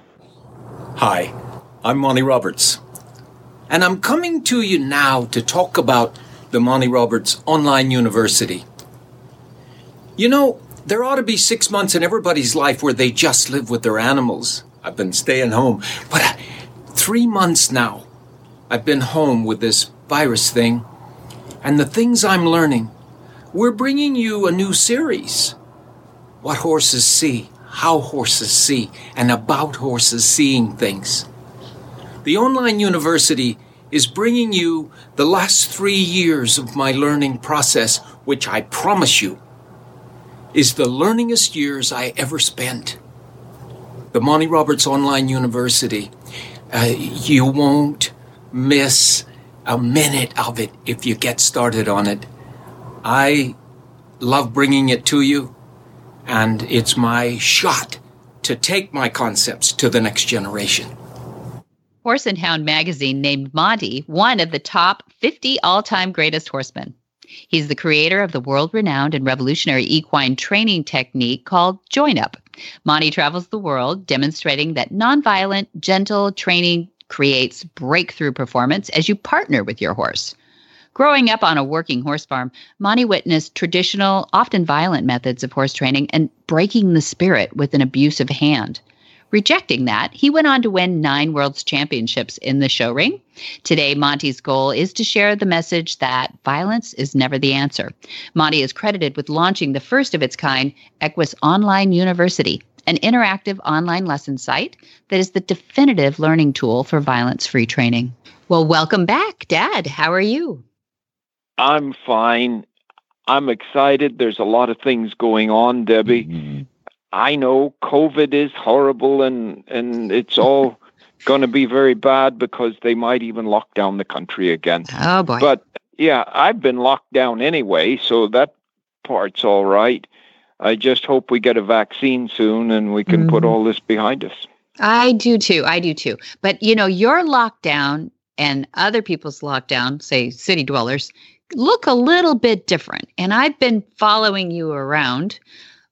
S7: Hi, I'm Monty Roberts. And I'm coming to you now to talk about the Monty Roberts Online University. You know, there ought to be six months in everybody's life where they just live with their animals. I've been staying home, but uh, three months now, I've been home with this virus thing, and the things I'm learning. We're bringing you a new series. What horses see, how horses see, and about horses seeing things. The online university is bringing you the last three years of my learning process, which I promise you is the learningest years I ever spent. the Monty Roberts Online University. Uh, you won't miss a minute of it if you get started on it. I love bringing it to you, and it's my shot to take my concepts to the next generation.
S2: Horse and Hound magazine named Monty one of the top 50 all time greatest horsemen. He's the creator of the world renowned and revolutionary equine training technique called Join Up. Monty travels the world demonstrating that nonviolent, gentle training creates breakthrough performance as you partner with your horse. Growing up on a working horse farm, Monty witnessed traditional, often violent methods of horse training and breaking the spirit with an abusive hand. Rejecting that, he went on to win nine World's Championships in the show ring. Today, Monty's goal is to share the message that violence is never the answer. Monty is credited with launching the first of its kind Equus Online University, an interactive online lesson site that is the definitive learning tool for violence free training. Well, welcome back, Dad. How are you?
S6: I'm fine. I'm excited. There's a lot of things going on, Debbie. Mm-hmm. I know COVID is horrible and and it's all (laughs) going to be very bad because they might even lock down the country again.
S2: Oh boy.
S6: But yeah, I've been locked down anyway, so that part's all right. I just hope we get a vaccine soon and we can mm. put mm-hmm. all this behind us.
S2: I do too. I do too. But you know, your lockdown and other people's lockdown, say city dwellers, look a little bit different. And I've been following you around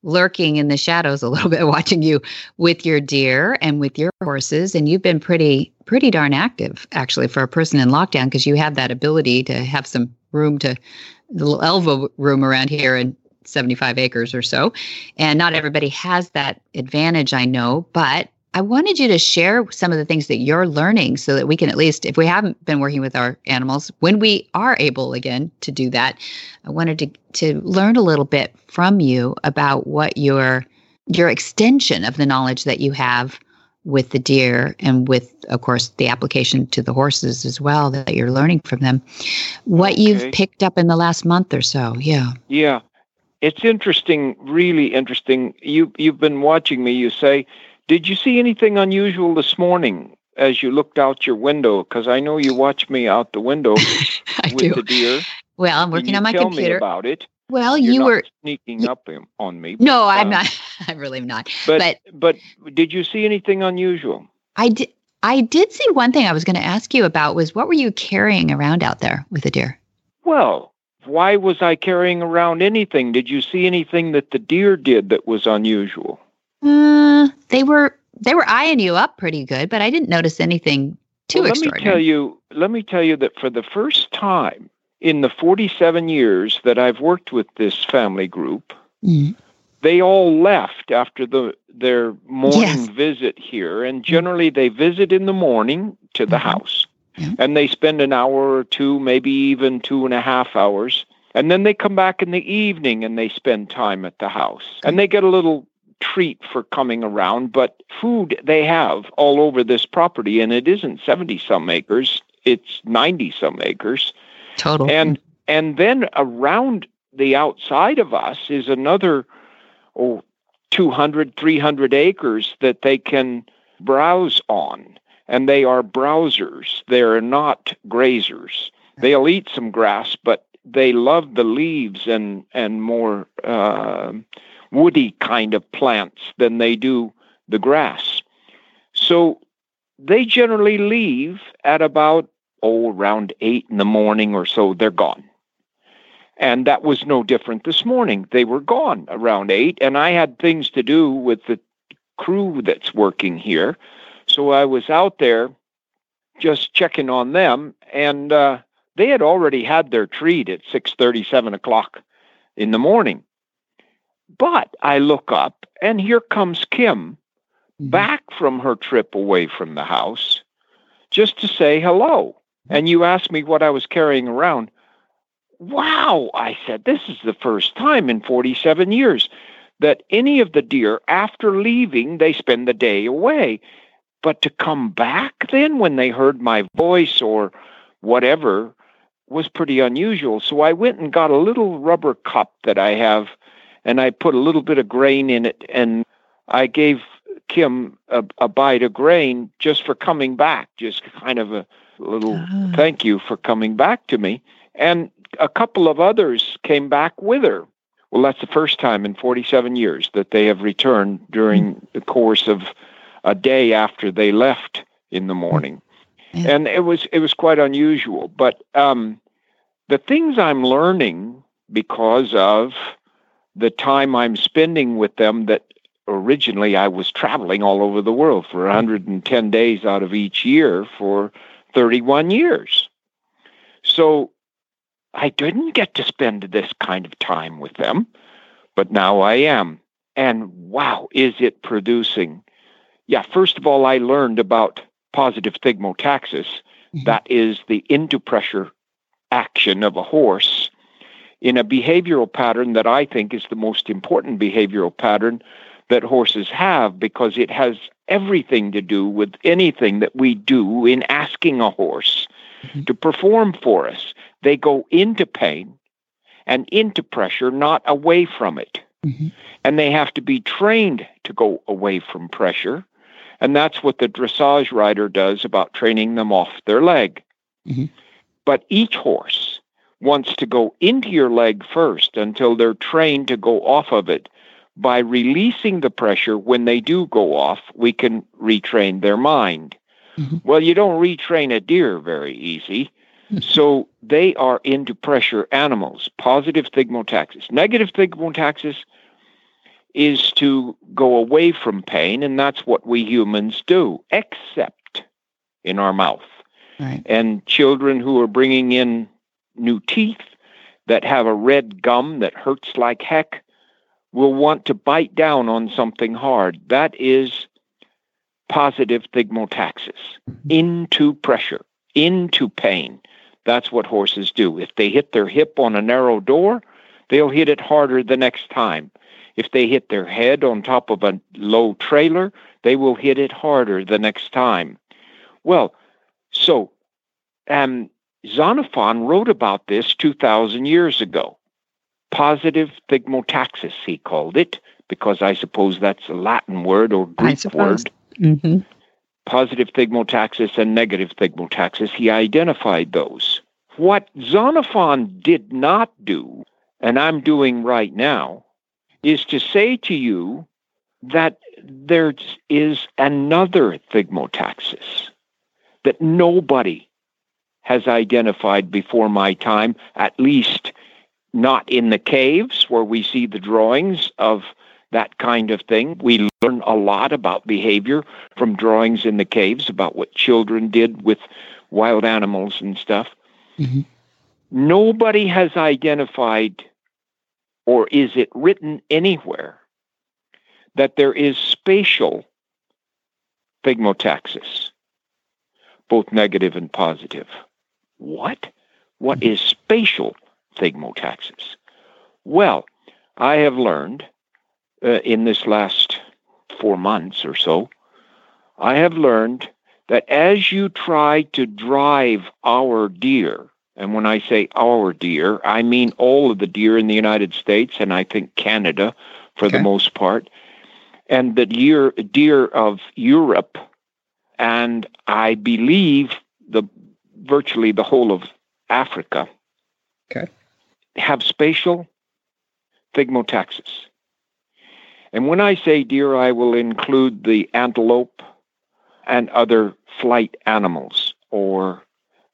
S2: lurking in the shadows a little (laughs) bit, watching you with your deer and with your horses. And you've been pretty, pretty darn active actually for a person in lockdown because you have that ability to have some room to little elbow room around here and 75 acres or so. And not everybody has that advantage, I know, but I wanted you to share some of the things that you're learning so that we can at least, if we haven't been working with our animals, when we are able again to do that, I wanted to, to learn a little bit from you about what your your extension of the knowledge that you have with the deer and with of course the application to the horses as well that you're learning from them. What okay. you've picked up in the last month or so. Yeah.
S6: Yeah. It's interesting really interesting. You you've been watching me. You say did you see anything unusual this morning as you looked out your window? Because I know you watch me out the window (laughs) with do. the deer.
S2: Well, I'm working on my
S6: tell
S2: computer.
S6: Me about it.
S2: Well,
S6: You're
S2: you were
S6: sneaking up on me.
S2: But, no, I'm uh, not. (laughs) I really am not.
S6: But, but but did you see anything unusual?
S2: I did. I did see one thing I was going to ask you about was what were you carrying around out there with the deer?
S6: Well, why was I carrying around anything? Did you see anything that the deer did that was unusual?
S2: Uh, they were they were eyeing you up pretty good, but I didn't notice anything too
S6: well,
S2: extraordinary.
S6: Let me tell you. Let me tell you that for the first time in the 47 years that I've worked with this family group, mm. they all left after the their morning yes. visit here, and generally they visit in the morning to the mm-hmm. house, yeah. and they spend an hour or two, maybe even two and a half hours. And then they come back in the evening and they spend time at the house. And they get a little treat for coming around, but food they have all over this property, and it isn't 70 some acres, it's 90 some acres.
S2: Total.
S6: And and then around the outside of us is another oh 200 300 acres that they can browse on and they are browsers they're not grazers they'll eat some grass but they love the leaves and and more uh, woody kind of plants than they do the grass. So they generally leave at about, oh, around eight in the morning or so, they're gone. And that was no different this morning. They were gone around eight, and I had things to do with the crew that's working here. So I was out there just checking on them, and uh, they had already had their treat at six thirty, seven o'clock in the morning. But I look up, and here comes Kim mm-hmm. back from her trip away from the house just to say hello. And you asked me what I was carrying around. Wow, I said, this is the first time in 47 years that any of the deer, after leaving, they spend the day away. But to come back then when they heard my voice or whatever was pretty unusual. So I went and got a little rubber cup that I have and I put a little bit of grain in it, and I gave Kim a, a bite of grain just for coming back, just kind of a little
S3: Ah.
S6: thank you for coming back to me. And a couple of others came back with her. Well, that's the first time in 47 years that they have returned during the course of a day after they left in the morning.
S2: Yeah.
S6: And it was it was quite unusual. But um, the things I'm learning because of the time I'm spending with them that originally I was traveling all over the world for 110 days out of each year for 31 years. So I didn't get to spend this kind of time with them, but now I am. And wow, is it producing? Yeah, first of all, I learned about positive thigmotaxis.
S2: Mhm.
S6: That is the into pressure action of a horse in a behavioral pattern that I think is the most important behavioral pattern that horses have because it has everything to do with anything that we do in asking a horse
S2: Mhm.
S6: to perform for us. They go into pain and into pressure, not away from it.
S2: Mhm.
S6: And they have to be trained to go away from pressure. And that's what the dressage rider does about training them off their leg.
S2: Mhm.
S6: But each horse wants to go into your leg first until they're trained to go off of it. By releasing the pressure when they do go off, we can retrain their mind.
S2: Mhm.
S6: Well, you don't retrain a deer very easy. So they are into pressure animals, positive thigmotaxis. Negative thigmotaxis is to go away from pain, and that's what we humans do, except in our mouth.
S2: Right.
S6: And children who are bringing in new teeth that have a red gum that hurts like heck will want to bite down on something hard. That is positive thigmotaxis into pressure, into pain. That's what horses do. If they hit their hip on a narrow door, they'll hit it harder the next time. If they hit their head on top of a low trailer, they will hit it harder the next time. Well, so um, Xenophon wrote about this 2,000 years ago. Positive thigmotaxis, he called it, because I suppose that's a Latin word or Greek word
S2: Mm-hmm.
S6: positive thigmotaxis and negative thigmotaxis. He identified those. What Xenophon did not do, and I'm doing right now, is to say to you that there is another thigmotaxis that nobody has identified before my time, at least not in the caves where we see the drawings of that kind of thing. We learn a lot about behavior from drawings in the caves about what children did with wild animals and stuff.
S2: Mhm.
S6: Nobody has identified, or is it written anywhere, that there is spatial thigmotaxis, both negative and positive. What? What is spatial thigmotaxis? Well, I have learned uh, in this last four months or so, I have learned that as you try to drive our deer, and when I say our deer, I mean all of the deer in the United States and I think Canada for the most part, and the deer, deer of Europe, and I believe the virtually the whole of Africa
S2: Okay.
S6: have spatial thigmotaxis. And when I say deer, I will include the antelope and other flight animals or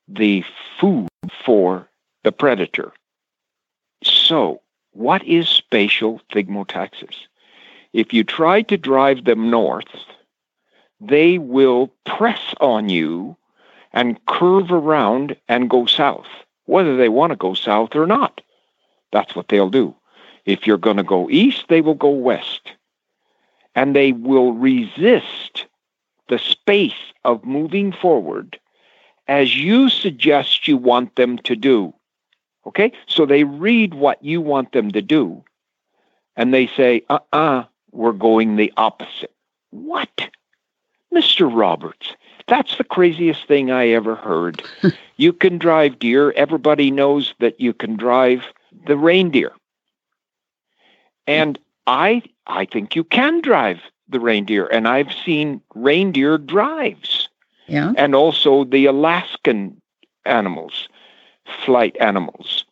S6: the food for the predator. So, what is spatial thigmotaxis? If you try to drive them north, they will press on you and curve around and go south, whether they want to go south or not. That's what they'll do. If you're going to go east, they will go west. And they will resist the space of moving forward as you suggest you want them to do. Okay? So they read what you want them to do and they say, uh uh-uh, uh, we are going the opposite. What? Mr. Roberts, that's the craziest thing I ever heard. (laughs) you can drive deer. Everybody knows that you can drive the reindeer. And I I think you can drive the reindeer, and I've seen reindeer drives,
S2: Yeah.
S6: and also the Alaskan animals, flight animals.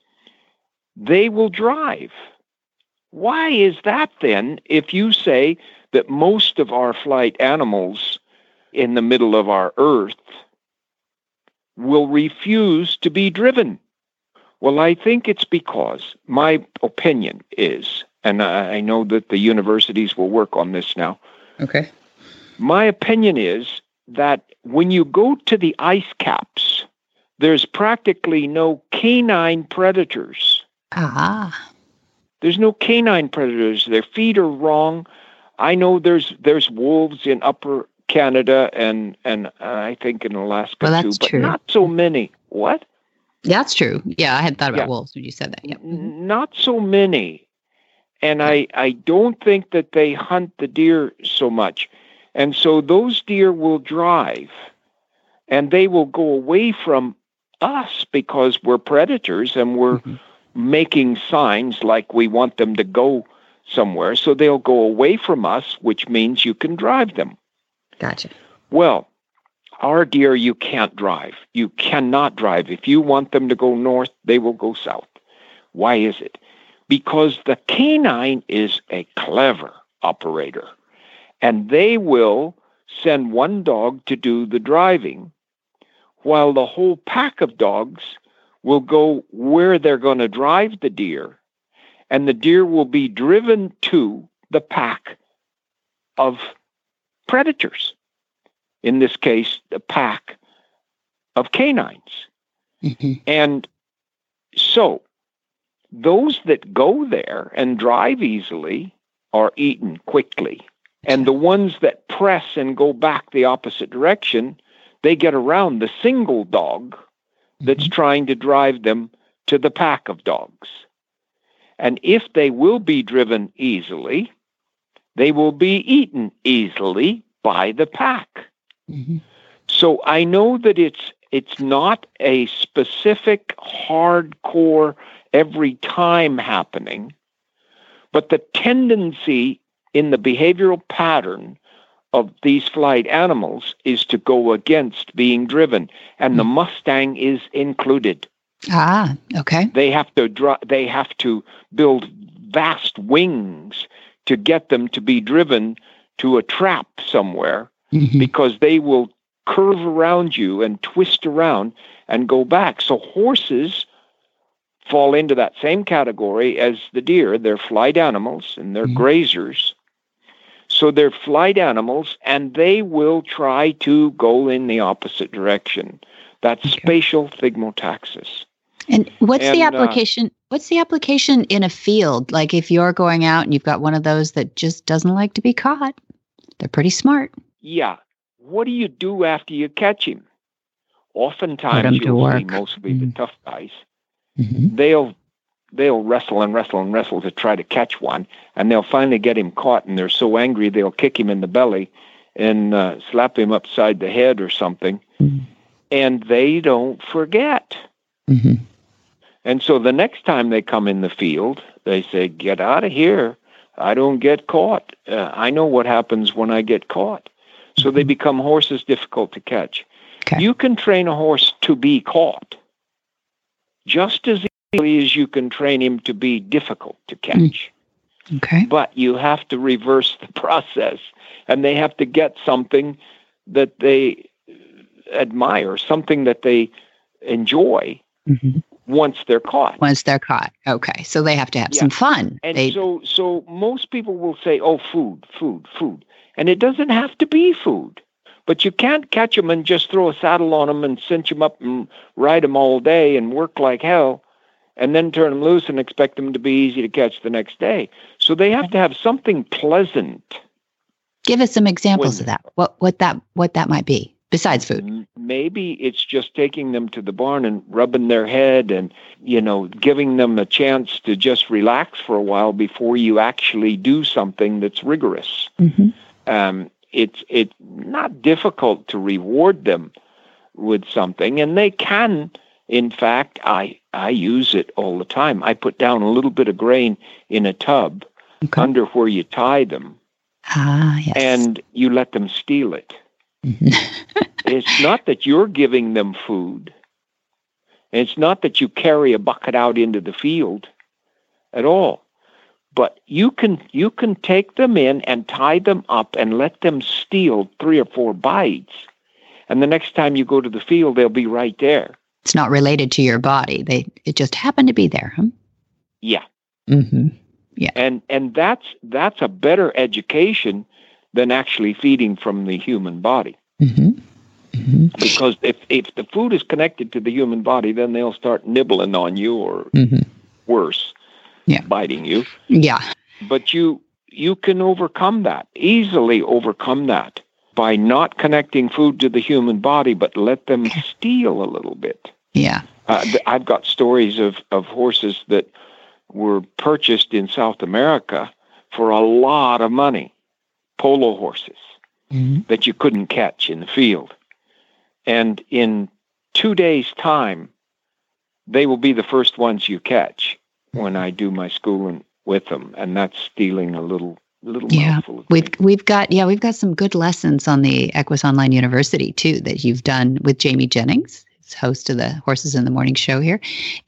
S6: They will drive. Why is that then? If you say that most of our flight animals in the middle of our Earth will refuse to be driven. Well, I think it's because my opinion is, and I know that the universities will work on this now.
S2: Okay.
S6: My opinion is that when you go to the ice caps, there's practically no canine predators.
S2: Ah.
S6: There's no canine predators. Their feet are wrong. I know there's there's wolves in upper Canada and and I think in Alaska
S2: Well,
S6: too, but
S2: true.
S6: not so many. What?
S2: That's true. Yeah, I hadn't thought about
S6: Yeah.
S2: wolves when you said that. Yep.
S6: N- Not so many. And I, I don't think that they hunt the deer so much. And so those deer will drive and they will go away from us because we're predators and we're
S2: Mhm.
S6: making signs like we want them to go somewhere. So they'll go away from us, which means you can drive them.
S2: Gotcha.
S6: Well, our deer you can't drive. You cannot drive. If you want them to go north, they will go south. Why is it? Because the canine is a clever operator, and they will send one dog to do the driving, while the whole pack of dogs will go where they're going to drive the deer, and the deer will be driven to the pack of predators. In this case, the pack of canines.
S2: hmm
S6: And so those that go there and drive easily are eaten quickly. And the ones that press and go back the opposite direction, they get around the single dog that's trying to drive them to the pack of dogs. And if they will be driven easily, they will be eaten easily by the pack.
S2: hmm
S6: So I know that it's it's not a specific hardcore every time happening, but the tendency in the behavioral pattern of these flight animals is to go against being driven, and the Mustang is included.
S2: Ah. Okay.
S6: They have to dri- they have to build vast wings to get them to be driven to a trap somewhere
S2: hmm
S6: because they will curve around you and twist around and go back. So horses fall into that same category as the deer. They're flight animals and they're
S2: Mhm.
S6: grazers. So they're flight animals and they will try to go in the opposite direction. That's
S2: Okay.
S6: spatial thigmotaxis.
S2: And what's the
S6: And, uh,
S2: application? what's the application in a field? Like if you're going out and you've got one of those that just doesn't like to be caught, they're pretty smart.
S6: Yeah. What do you do after you catch him? Oftentimes
S2: to
S6: you'll see mostly the
S2: Mhm.
S6: tough guys
S2: Mm-hmm.
S6: they'll they'll wrestle and wrestle and wrestle to try to catch one, and they'll finally get him caught, and they're so angry they'll kick him in the belly and uh, slap him upside the head or something,
S2: Mhm.
S6: and they don't forget.
S2: Mm-hmm.
S6: And so the next time they come in the field, they say, "Get out of here! I don't get caught. Uh, I know what happens when I get caught." So they become horses difficult to catch.
S2: Okay.
S6: You can train a horse to be caught just as easily as you can train him to be difficult to catch.
S2: Okay.
S6: But you have to reverse the (laughs) process, and they have to get something that they admire, something that they enjoy
S2: Mm-hmm.
S6: Once they're caught.
S2: Once they're caught. Okay. So they have to have
S6: Yeah.
S2: some fun.
S6: And
S2: they,
S6: so, so most people will say, "Oh, food, food, food," and it doesn't have to be food. But you can't catch them and just throw a saddle on them and cinch them up and ride them all day and work like hell, and then turn them loose and expect them to be easy to catch the next day. So they have to have something pleasant.
S2: give us some examples
S6: when-
S2: of that. What what that what that might be besides food.
S6: Maybe it's just taking them to the barn and rubbing their head and, you know, giving them a chance to just relax for a while before you actually do something that's rigorous.
S2: Mm-hmm.
S6: um, it's it's not difficult to reward them with something, and they can. In fact, I I use it all the time. I put down a little bit of grain in a tub
S2: Okay.
S6: under where you tie them,
S2: Ah, yes.
S6: and you let them steal it. It's not that you're giving them food. And It's not that you carry a bucket out into the field at all. But you can you can take them in and tie them up and let them steal three or four bites. And the next time you go to the field, they'll be right there.
S2: it's not related to your body. They it just happened to be there. Huh?
S6: Yeah.
S2: Mm-hmm. Yeah.
S6: And and that's that's a better education than actually feeding from the human body.
S2: Mm-hmm. Mm-hmm.
S6: Because if, if the food is connected to the human body, then they'll start nibbling on you or
S2: Mm-hmm.
S6: worse,
S2: Yeah.
S6: biting you.
S2: Yeah.
S6: but you you can overcome that easily overcome that by not connecting food to the human body but let them steal a little bit
S2: Yeah.
S6: uh, i've got stories of, of horses that were purchased in south america for a lot of money polo horses
S2: Mhm.
S6: that you couldn't catch in the field and in two days time they will be the first ones you catch when i do my schooling with them and that's stealing a little little
S2: Yeah, We've
S6: meat.
S2: we've got yeah we've got some good lessons on the Equus Online University too that you've done with Jamie Jennings, host of the Horses in the Morning show here,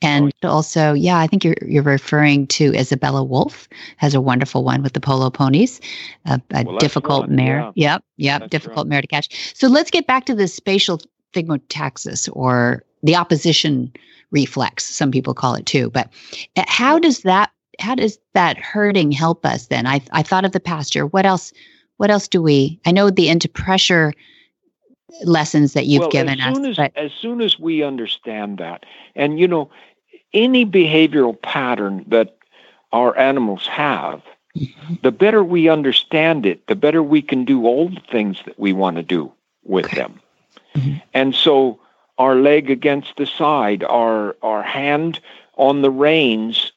S2: and also yeah I think you're you're referring to Isabella Wolf has a wonderful one with the polo ponies, a, a
S6: Well,
S2: difficult
S6: one,
S2: mare.
S6: yeah.
S2: Yep, yep,
S6: That's
S2: difficult
S6: right.
S2: mare to catch. So let's get back to the spatial thigmotaxis or the opposition reflex. Some people call it too, but uh, how does that how does that hurting help us then? I I thought of the pasture. What else? What else do we? I know the into pressure lessons that you've
S6: well,
S2: given
S6: as
S2: us,
S6: as,
S2: but
S6: as soon as we understand that, and you know, any behavioral pattern that our animals have,
S2: Mhm.
S6: the better we understand it, the better we can do all the things that we want to do with
S2: Okay.
S6: them.
S2: Mhm.
S6: And so, our leg against the side, our our hand on the reins,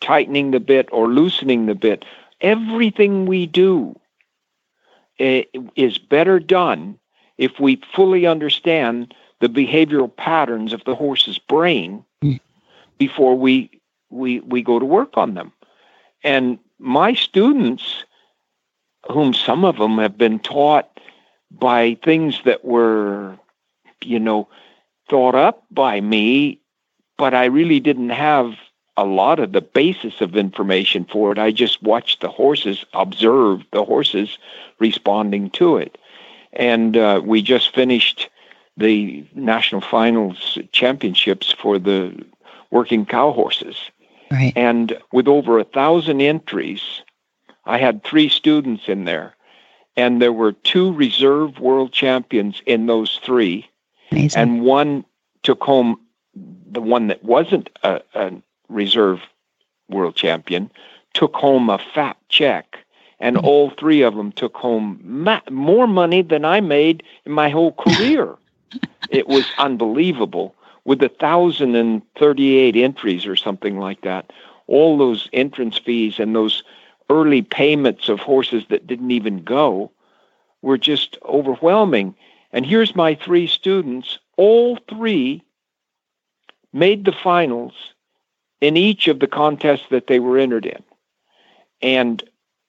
S6: tightening the bit or loosening the bit, everything we do eh, is better done if we fully understand the behavioral patterns of the horse's brain
S2: Mm.
S6: before we we we go to work on them. And my students, whom some of them have been taught by things that were, you know, thought up by me, but I really didn't have a lot of the basis of information for it. I just watched the horses, observed the horses responding to it. And uh, we just finished the national finals championships for the working cow horses.
S2: right.
S6: And with over a thousand entries, I had three students in there. And there were two reserve world champions in those three
S2: Amazing.
S6: and one took home the one that wasn't a, a reserve world champion took home a fat check and all three of them took home ma- more money than i made in my whole career (laughs) it was unbelievable with a thousand and thirty-eight entries or something like that all those entrance fees and those early payments of horses that didn't even go were just overwhelming and here's my three students. All three made the finals in each of the contests that they were entered in. And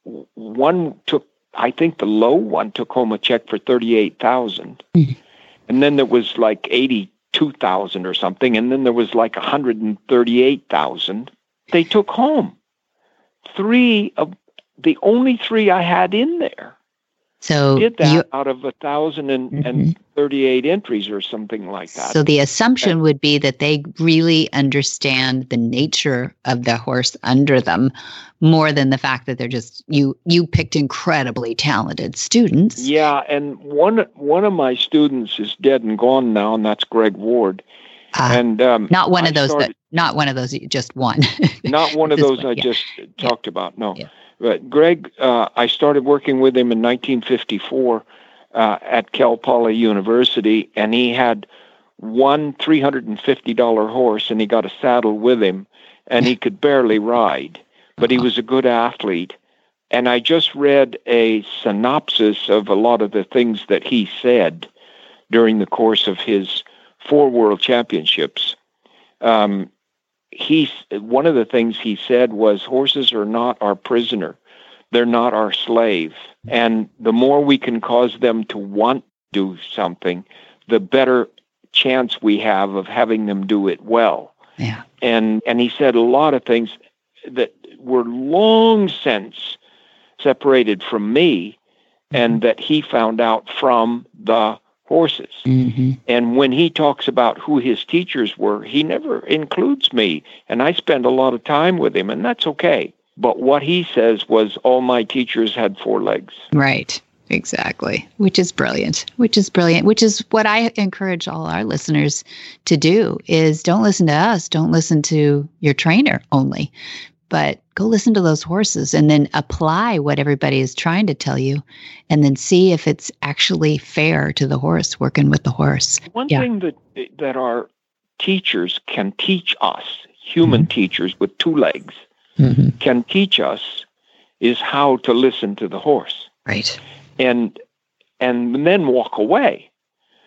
S6: one took, I think the low one took home a check for 38,000.
S2: Mhm. (laughs)
S6: And then there was like 82,000 or something. And then there was like 138,000 they took home. Three of the only three I had in there
S2: so
S6: did that
S2: you,
S6: out of a thousand and,
S2: Mhm.
S6: and thirty-eight entries or something like that.
S2: so the assumption would be that they really understand the nature of the horse under them more than the fact that they're just you you picked incredibly talented students.
S6: yeah, and one one of my students is dead and gone now, and that's Greg Ward.
S2: Ah,
S6: and um,
S2: not one
S6: I
S2: of those
S6: started-
S2: that not one of those just one.
S6: not (laughs) one of those
S2: one,
S6: I
S2: yeah.
S6: just talked about. No,
S2: Yeah.
S6: But Greg, uh, I started working with him in 1954 uh, at Cal Poly University, and he had one $350 horse, and he got a saddle with him, and he could barely ride, but he was a good athlete. And I just read a synopsis of a lot of the things that he said during the course of his four world championships. Um, he one of the things he said was horses are not our prisoner they're not our slave. And the more we can cause them to want to do something, the better chance we have of having them do it well.
S2: Yeah.
S6: And and he said a lot of things that were long since separated from me and mm-hmm. that he found out from the horses.
S2: hmm
S6: And when he talks about who his teachers were, he never includes me. And I spend a lot of time with him, and that's okay. But what he says was all my teachers had four legs.
S2: Right. Exactly. Which is brilliant. Which is brilliant. Which is what I encourage all our listeners to do is don't listen to us, don't listen to your trainer only, but go listen to those horses and then apply what everybody is trying to tell you and then see if it's actually fair to the horse working with the horse.
S6: One
S2: Yeah.
S6: thing that that our teachers can teach us, human teachers with two legs,
S2: Mm-hmm.
S6: can teach us is how to listen to the horse
S2: Right.
S6: and and then walk away.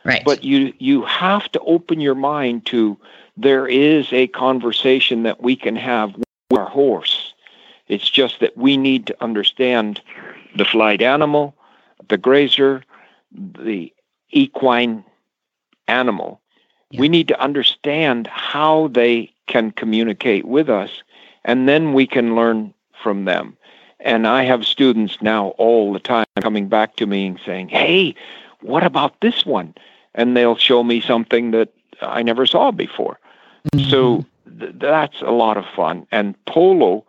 S2: Right.
S6: But you you have to open your mind to there is a conversation that we can have with our horse. It's just that we need to understand the flight animal, the grazer, the equine animal.
S2: Yeah.
S6: We need to understand how they can communicate with us, and then we can learn from them. And I have students now all the time coming back to me and saying, Hey, what about this one? And they'll show me something that I never saw before. Mm-hmm. So th- that's a lot of fun. And polo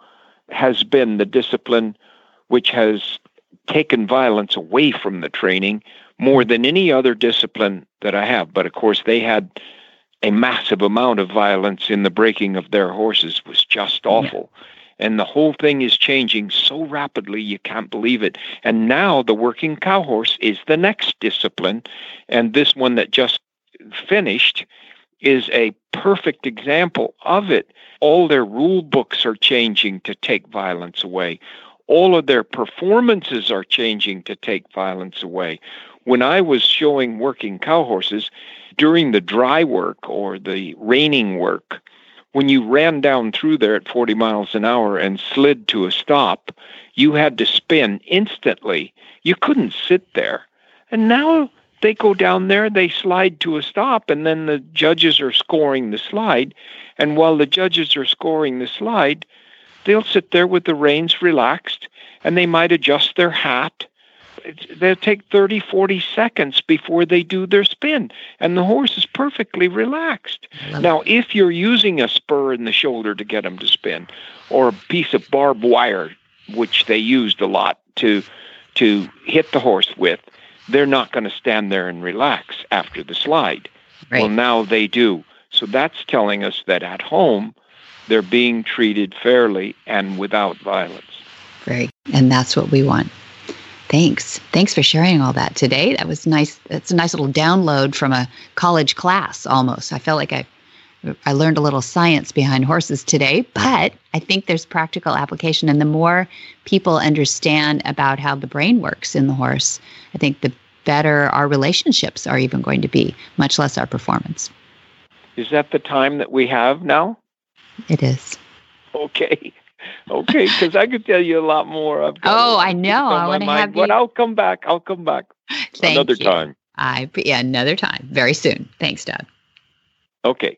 S6: has been the discipline which has taken violence away from the training more than any other discipline that I have. But of course, they had a massive amount of violence in the breaking of their horses was just awful. And the whole thing is changing so rapidly, you can't believe it. And now the working cow horse is the next discipline. And this one that just finished is a perfect example of it. All their rule books are changing to take violence away. All of their performances are changing to take violence away. When I was showing working cow horses during the dry work or the reining work, when you ran down through there at 40 miles an hour and slid to a stop, you had to spin instantly. You couldn't sit there. And now they go down there, they slide to a stop, and then the judges are scoring the slide. And while the judges are scoring the slide, they'll sit there with the reins relaxed and they might adjust their hat. They'll take 30, 40 seconds before they do their spin, and the horse is perfectly relaxed. Now, if you're using a spur in the shoulder to get them to spin, or a piece of barbed wire, which they used a lot to to hit the horse with, they're not going to stand there and relax after the slide.
S2: Right.
S6: Well, now they do. So that's telling us that at home, they're being treated fairly and without violence.
S2: Great. And that's what we want. Thanks. Thanks for sharing all that today. That was nice. That's a nice little download from a college class almost. I felt like I I learned a little science behind horses today, but I think there's practical application and the more people understand about how the brain works in the horse, I think the better our relationships are even going to be, much less our performance.
S6: Is that the time that we have now?
S2: It is.
S6: Okay. Okay, because I could tell you a lot more. I've
S2: Oh, I know. I wanna
S6: mind,
S2: have
S6: But
S2: you-
S6: I'll come back. I'll come back
S2: Thank
S6: another
S2: you.
S6: time.
S2: I yeah, another time. Very soon. Thanks, Doug.
S6: Okay.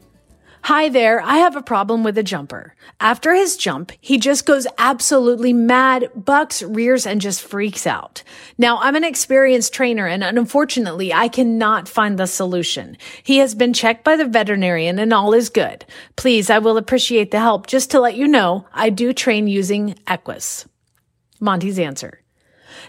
S8: Hi there, I have a problem with a jumper. After his jump, he just goes absolutely mad, bucks, rears, and just freaks out. Now, I'm an experienced trainer and unfortunately, I cannot find the solution. He has been checked by the veterinarian and all is good. Please, I will appreciate the help. Just to let you know, I do train using Equus. Monty's answer.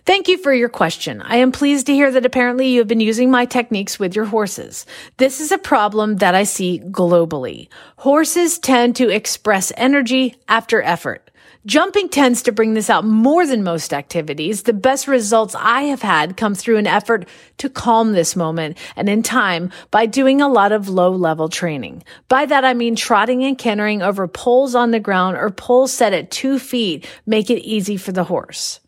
S8: Thank you for your question. I am pleased to hear that apparently you have been using my techniques with your horses. This is a problem that I see globally. Horses tend to express energy after effort. Jumping tends to bring this out more than most activities. The best results I have had come through an effort to calm this moment and in time by doing a lot of low level training. By that I mean trotting and cantering over poles on the ground or poles set at two feet make it easy for the horse.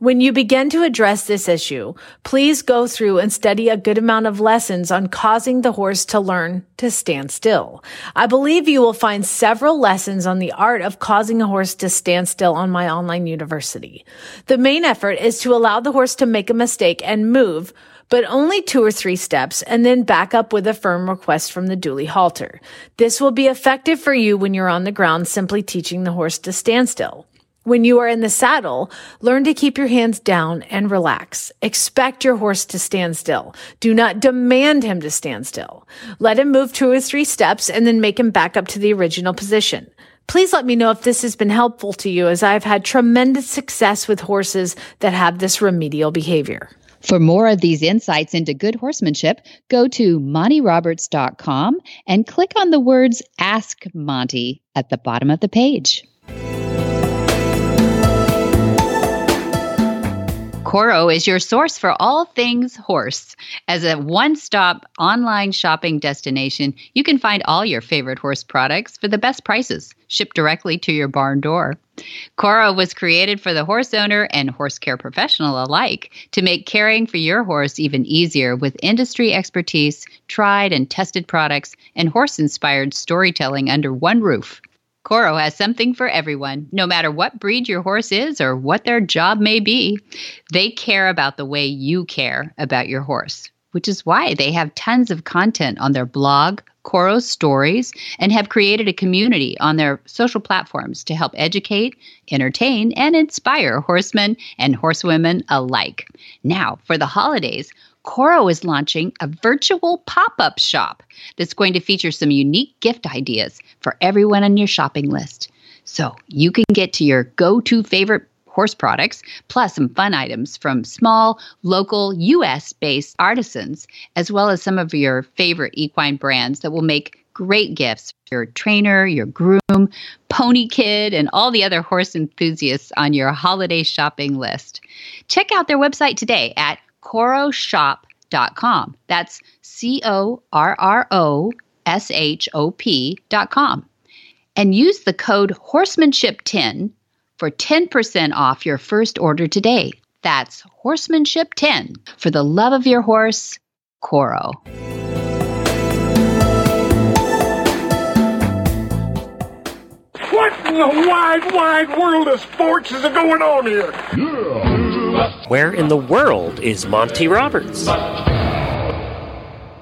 S8: When you begin to address this issue, please go through and study a good amount of lessons on causing the horse to learn to stand still. I believe you will find several lessons on the art of causing a horse to stand still on my online university. The main effort is to allow the horse to make a mistake and move, but only two or three steps and then back up with a firm request from the dually halter. This will be effective for you when you're on the ground simply teaching the horse to stand still. When you are in the saddle, learn to keep your hands down and relax. Expect your horse to stand still. Do not demand him to stand still. Let him move two or three steps and then make him back up to the original position. Please let me know if this has been helpful to you as I've had tremendous success with horses that have this remedial behavior.
S2: For more of these insights into good horsemanship, go to montyroberts.com and click on the words Ask Monty at the bottom of the page. Corro is your source for all things horse. As a one stop online shopping destination, you can find all your favorite horse products for the best prices, shipped directly to your barn door. Corro was created for the horse owner and horse care professional alike to make caring for your horse even easier with industry expertise, tried and tested products, and horse inspired storytelling under one roof. Corro has something for everyone, no matter what breed your horse is or what their job may be. They care about the way you care about your horse, which is why they have tons of content on their blog, Corro Stories, and have created a community on their social platforms to help educate, entertain, and inspire horsemen and horsewomen alike. Now, for the holidays, Corro is launching a virtual pop up shop that's going to feature some unique gift ideas for everyone on your shopping list. So you can get to your go to favorite horse products, plus some fun items from small, local, US based artisans, as well as some of your favorite equine brands that will make great gifts for your trainer, your groom, pony kid, and all the other horse enthusiasts on your holiday shopping list. Check out their website today at corroshop.com. That's C O R R O S H O P.com. And use the code horsemanship10 for 10% off your first order today. That's horsemanship10 for the love of your horse,
S9: Corro. The wide, wide world of sports is going on here?
S1: Where in the world is Monty Roberts?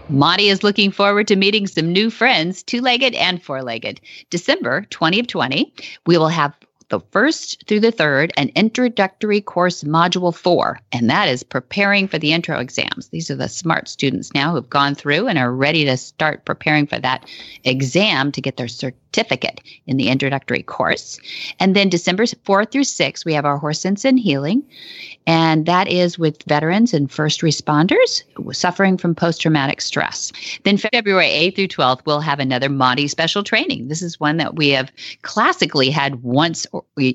S2: Monty is looking forward to meeting some new friends, two legged and four legged. December 20 of 20, we will have the first through the third an introductory course module four, and that is preparing for the intro exams. These are the smart students now who've gone through and are ready to start preparing for that exam to get their certificate in the introductory course. And then December 4 through 6, we have our Horse Sense and Healing, and that is with veterans and first responders suffering from post traumatic stress. Then February 8th through 12th, we'll have another Monty special training. This is one that we have classically had once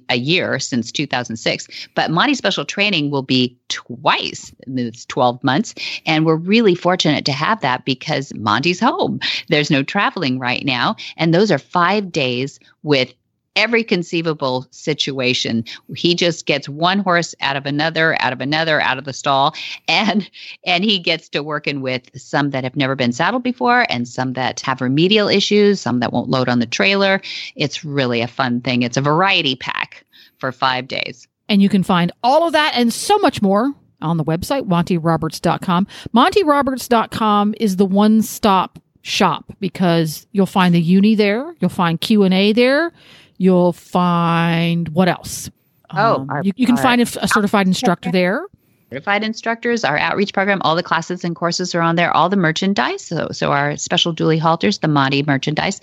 S2: a year since 2006, but Monty special training will be twice in this 12 months. And we're really fortunate to have that because Monty's home. There's no traveling right now. And those are five days with every conceivable situation. He just gets one horse out of another, out of another, out of the stall, and and he gets to working with some that have never been saddled before, and some that have remedial issues, some that won't load on the trailer. It's really a fun thing. It's a variety pack for five days.
S3: And you can find all of that and so much more on the website, montyroberts.com. montyroberts.com is the one-stop shop because you'll find the uni there, you'll find Q&A there, you'll find what else?
S2: Oh,
S3: Um, you, you can find a, a certified instructor there.
S2: Certified instructors, our outreach program, all the classes and courses are on there, all the merchandise. So, so our special dually halters, the Monty merchandise.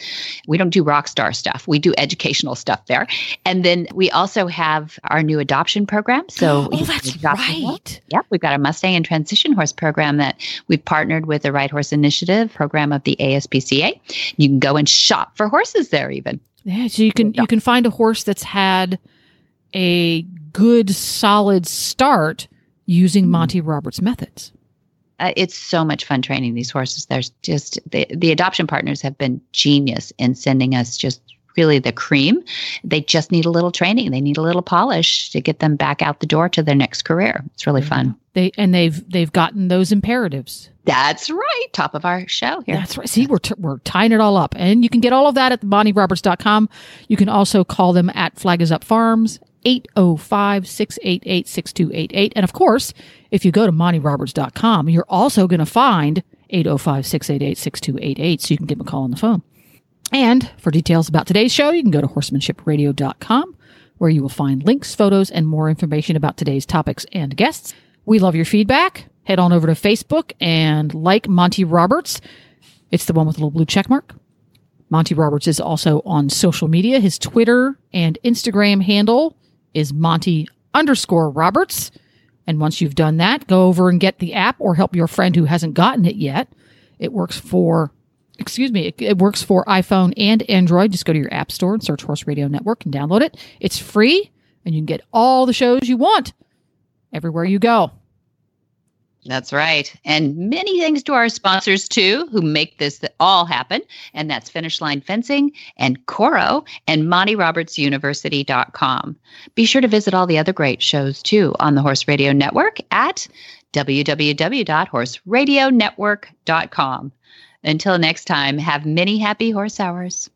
S2: We don't do rock star stuff. We do educational stuff there. And then we also have our new adoption program. So (gasps)
S3: Oh, that's
S2: horse.
S3: right.
S2: Yep, we've got a Mustang and transition horse program that we've partnered with the Right Horse Initiative program of the ASPCA. You can go and shop for horses there even.
S3: Yeah, so you can you can find a horse that's had a good, solid start using
S2: Mm-hmm.
S3: Monty Roberts methods.
S2: Uh, it's so much fun training these horses. There's just the, the adoption partners have been genius in sending us just really the cream. They just need a little training. They need a little polish to get them back out the door to their next career. It's really fun.
S3: They and they've they've gotten those imperatives.
S2: That's right. Top of our show here.
S3: That's right. See, we're, t- we're tying it all up. And you can get all of that at bonnieroberts.com. You can also call them at Flag is Up Farms, 805 688 6288. And of course, if you go to montyroberts.com, you're also going to find 805 688 6288 so you can give them a call on the phone. And for details about today's show, you can go to horsemanshipradio.com where you will find links, photos, and more information about today's topics and guests. We love your feedback. Head on over to Facebook and like Monty Roberts. It's the one with a little blue check mark. Monty Roberts is also on social media. His Twitter and Instagram handle is Monty underscore Roberts. And once you've done that, go over and get the app or help your friend who hasn't gotten it yet. It works for, excuse me, it, it works for iPhone and Android. Just go to your app store and search Horse Radio Network and download it. It's free and you can get all the shows you want everywhere you go.
S2: That's right. And many thanks to our sponsors too, who make this all happen. And that's Finish Line Fencing and Corro and MontyRobertsUniversity.com. Be sure to visit all the other great shows too on the Horse Radio Network at www.horseradionetwork.com. Until next time, have many happy horse hours.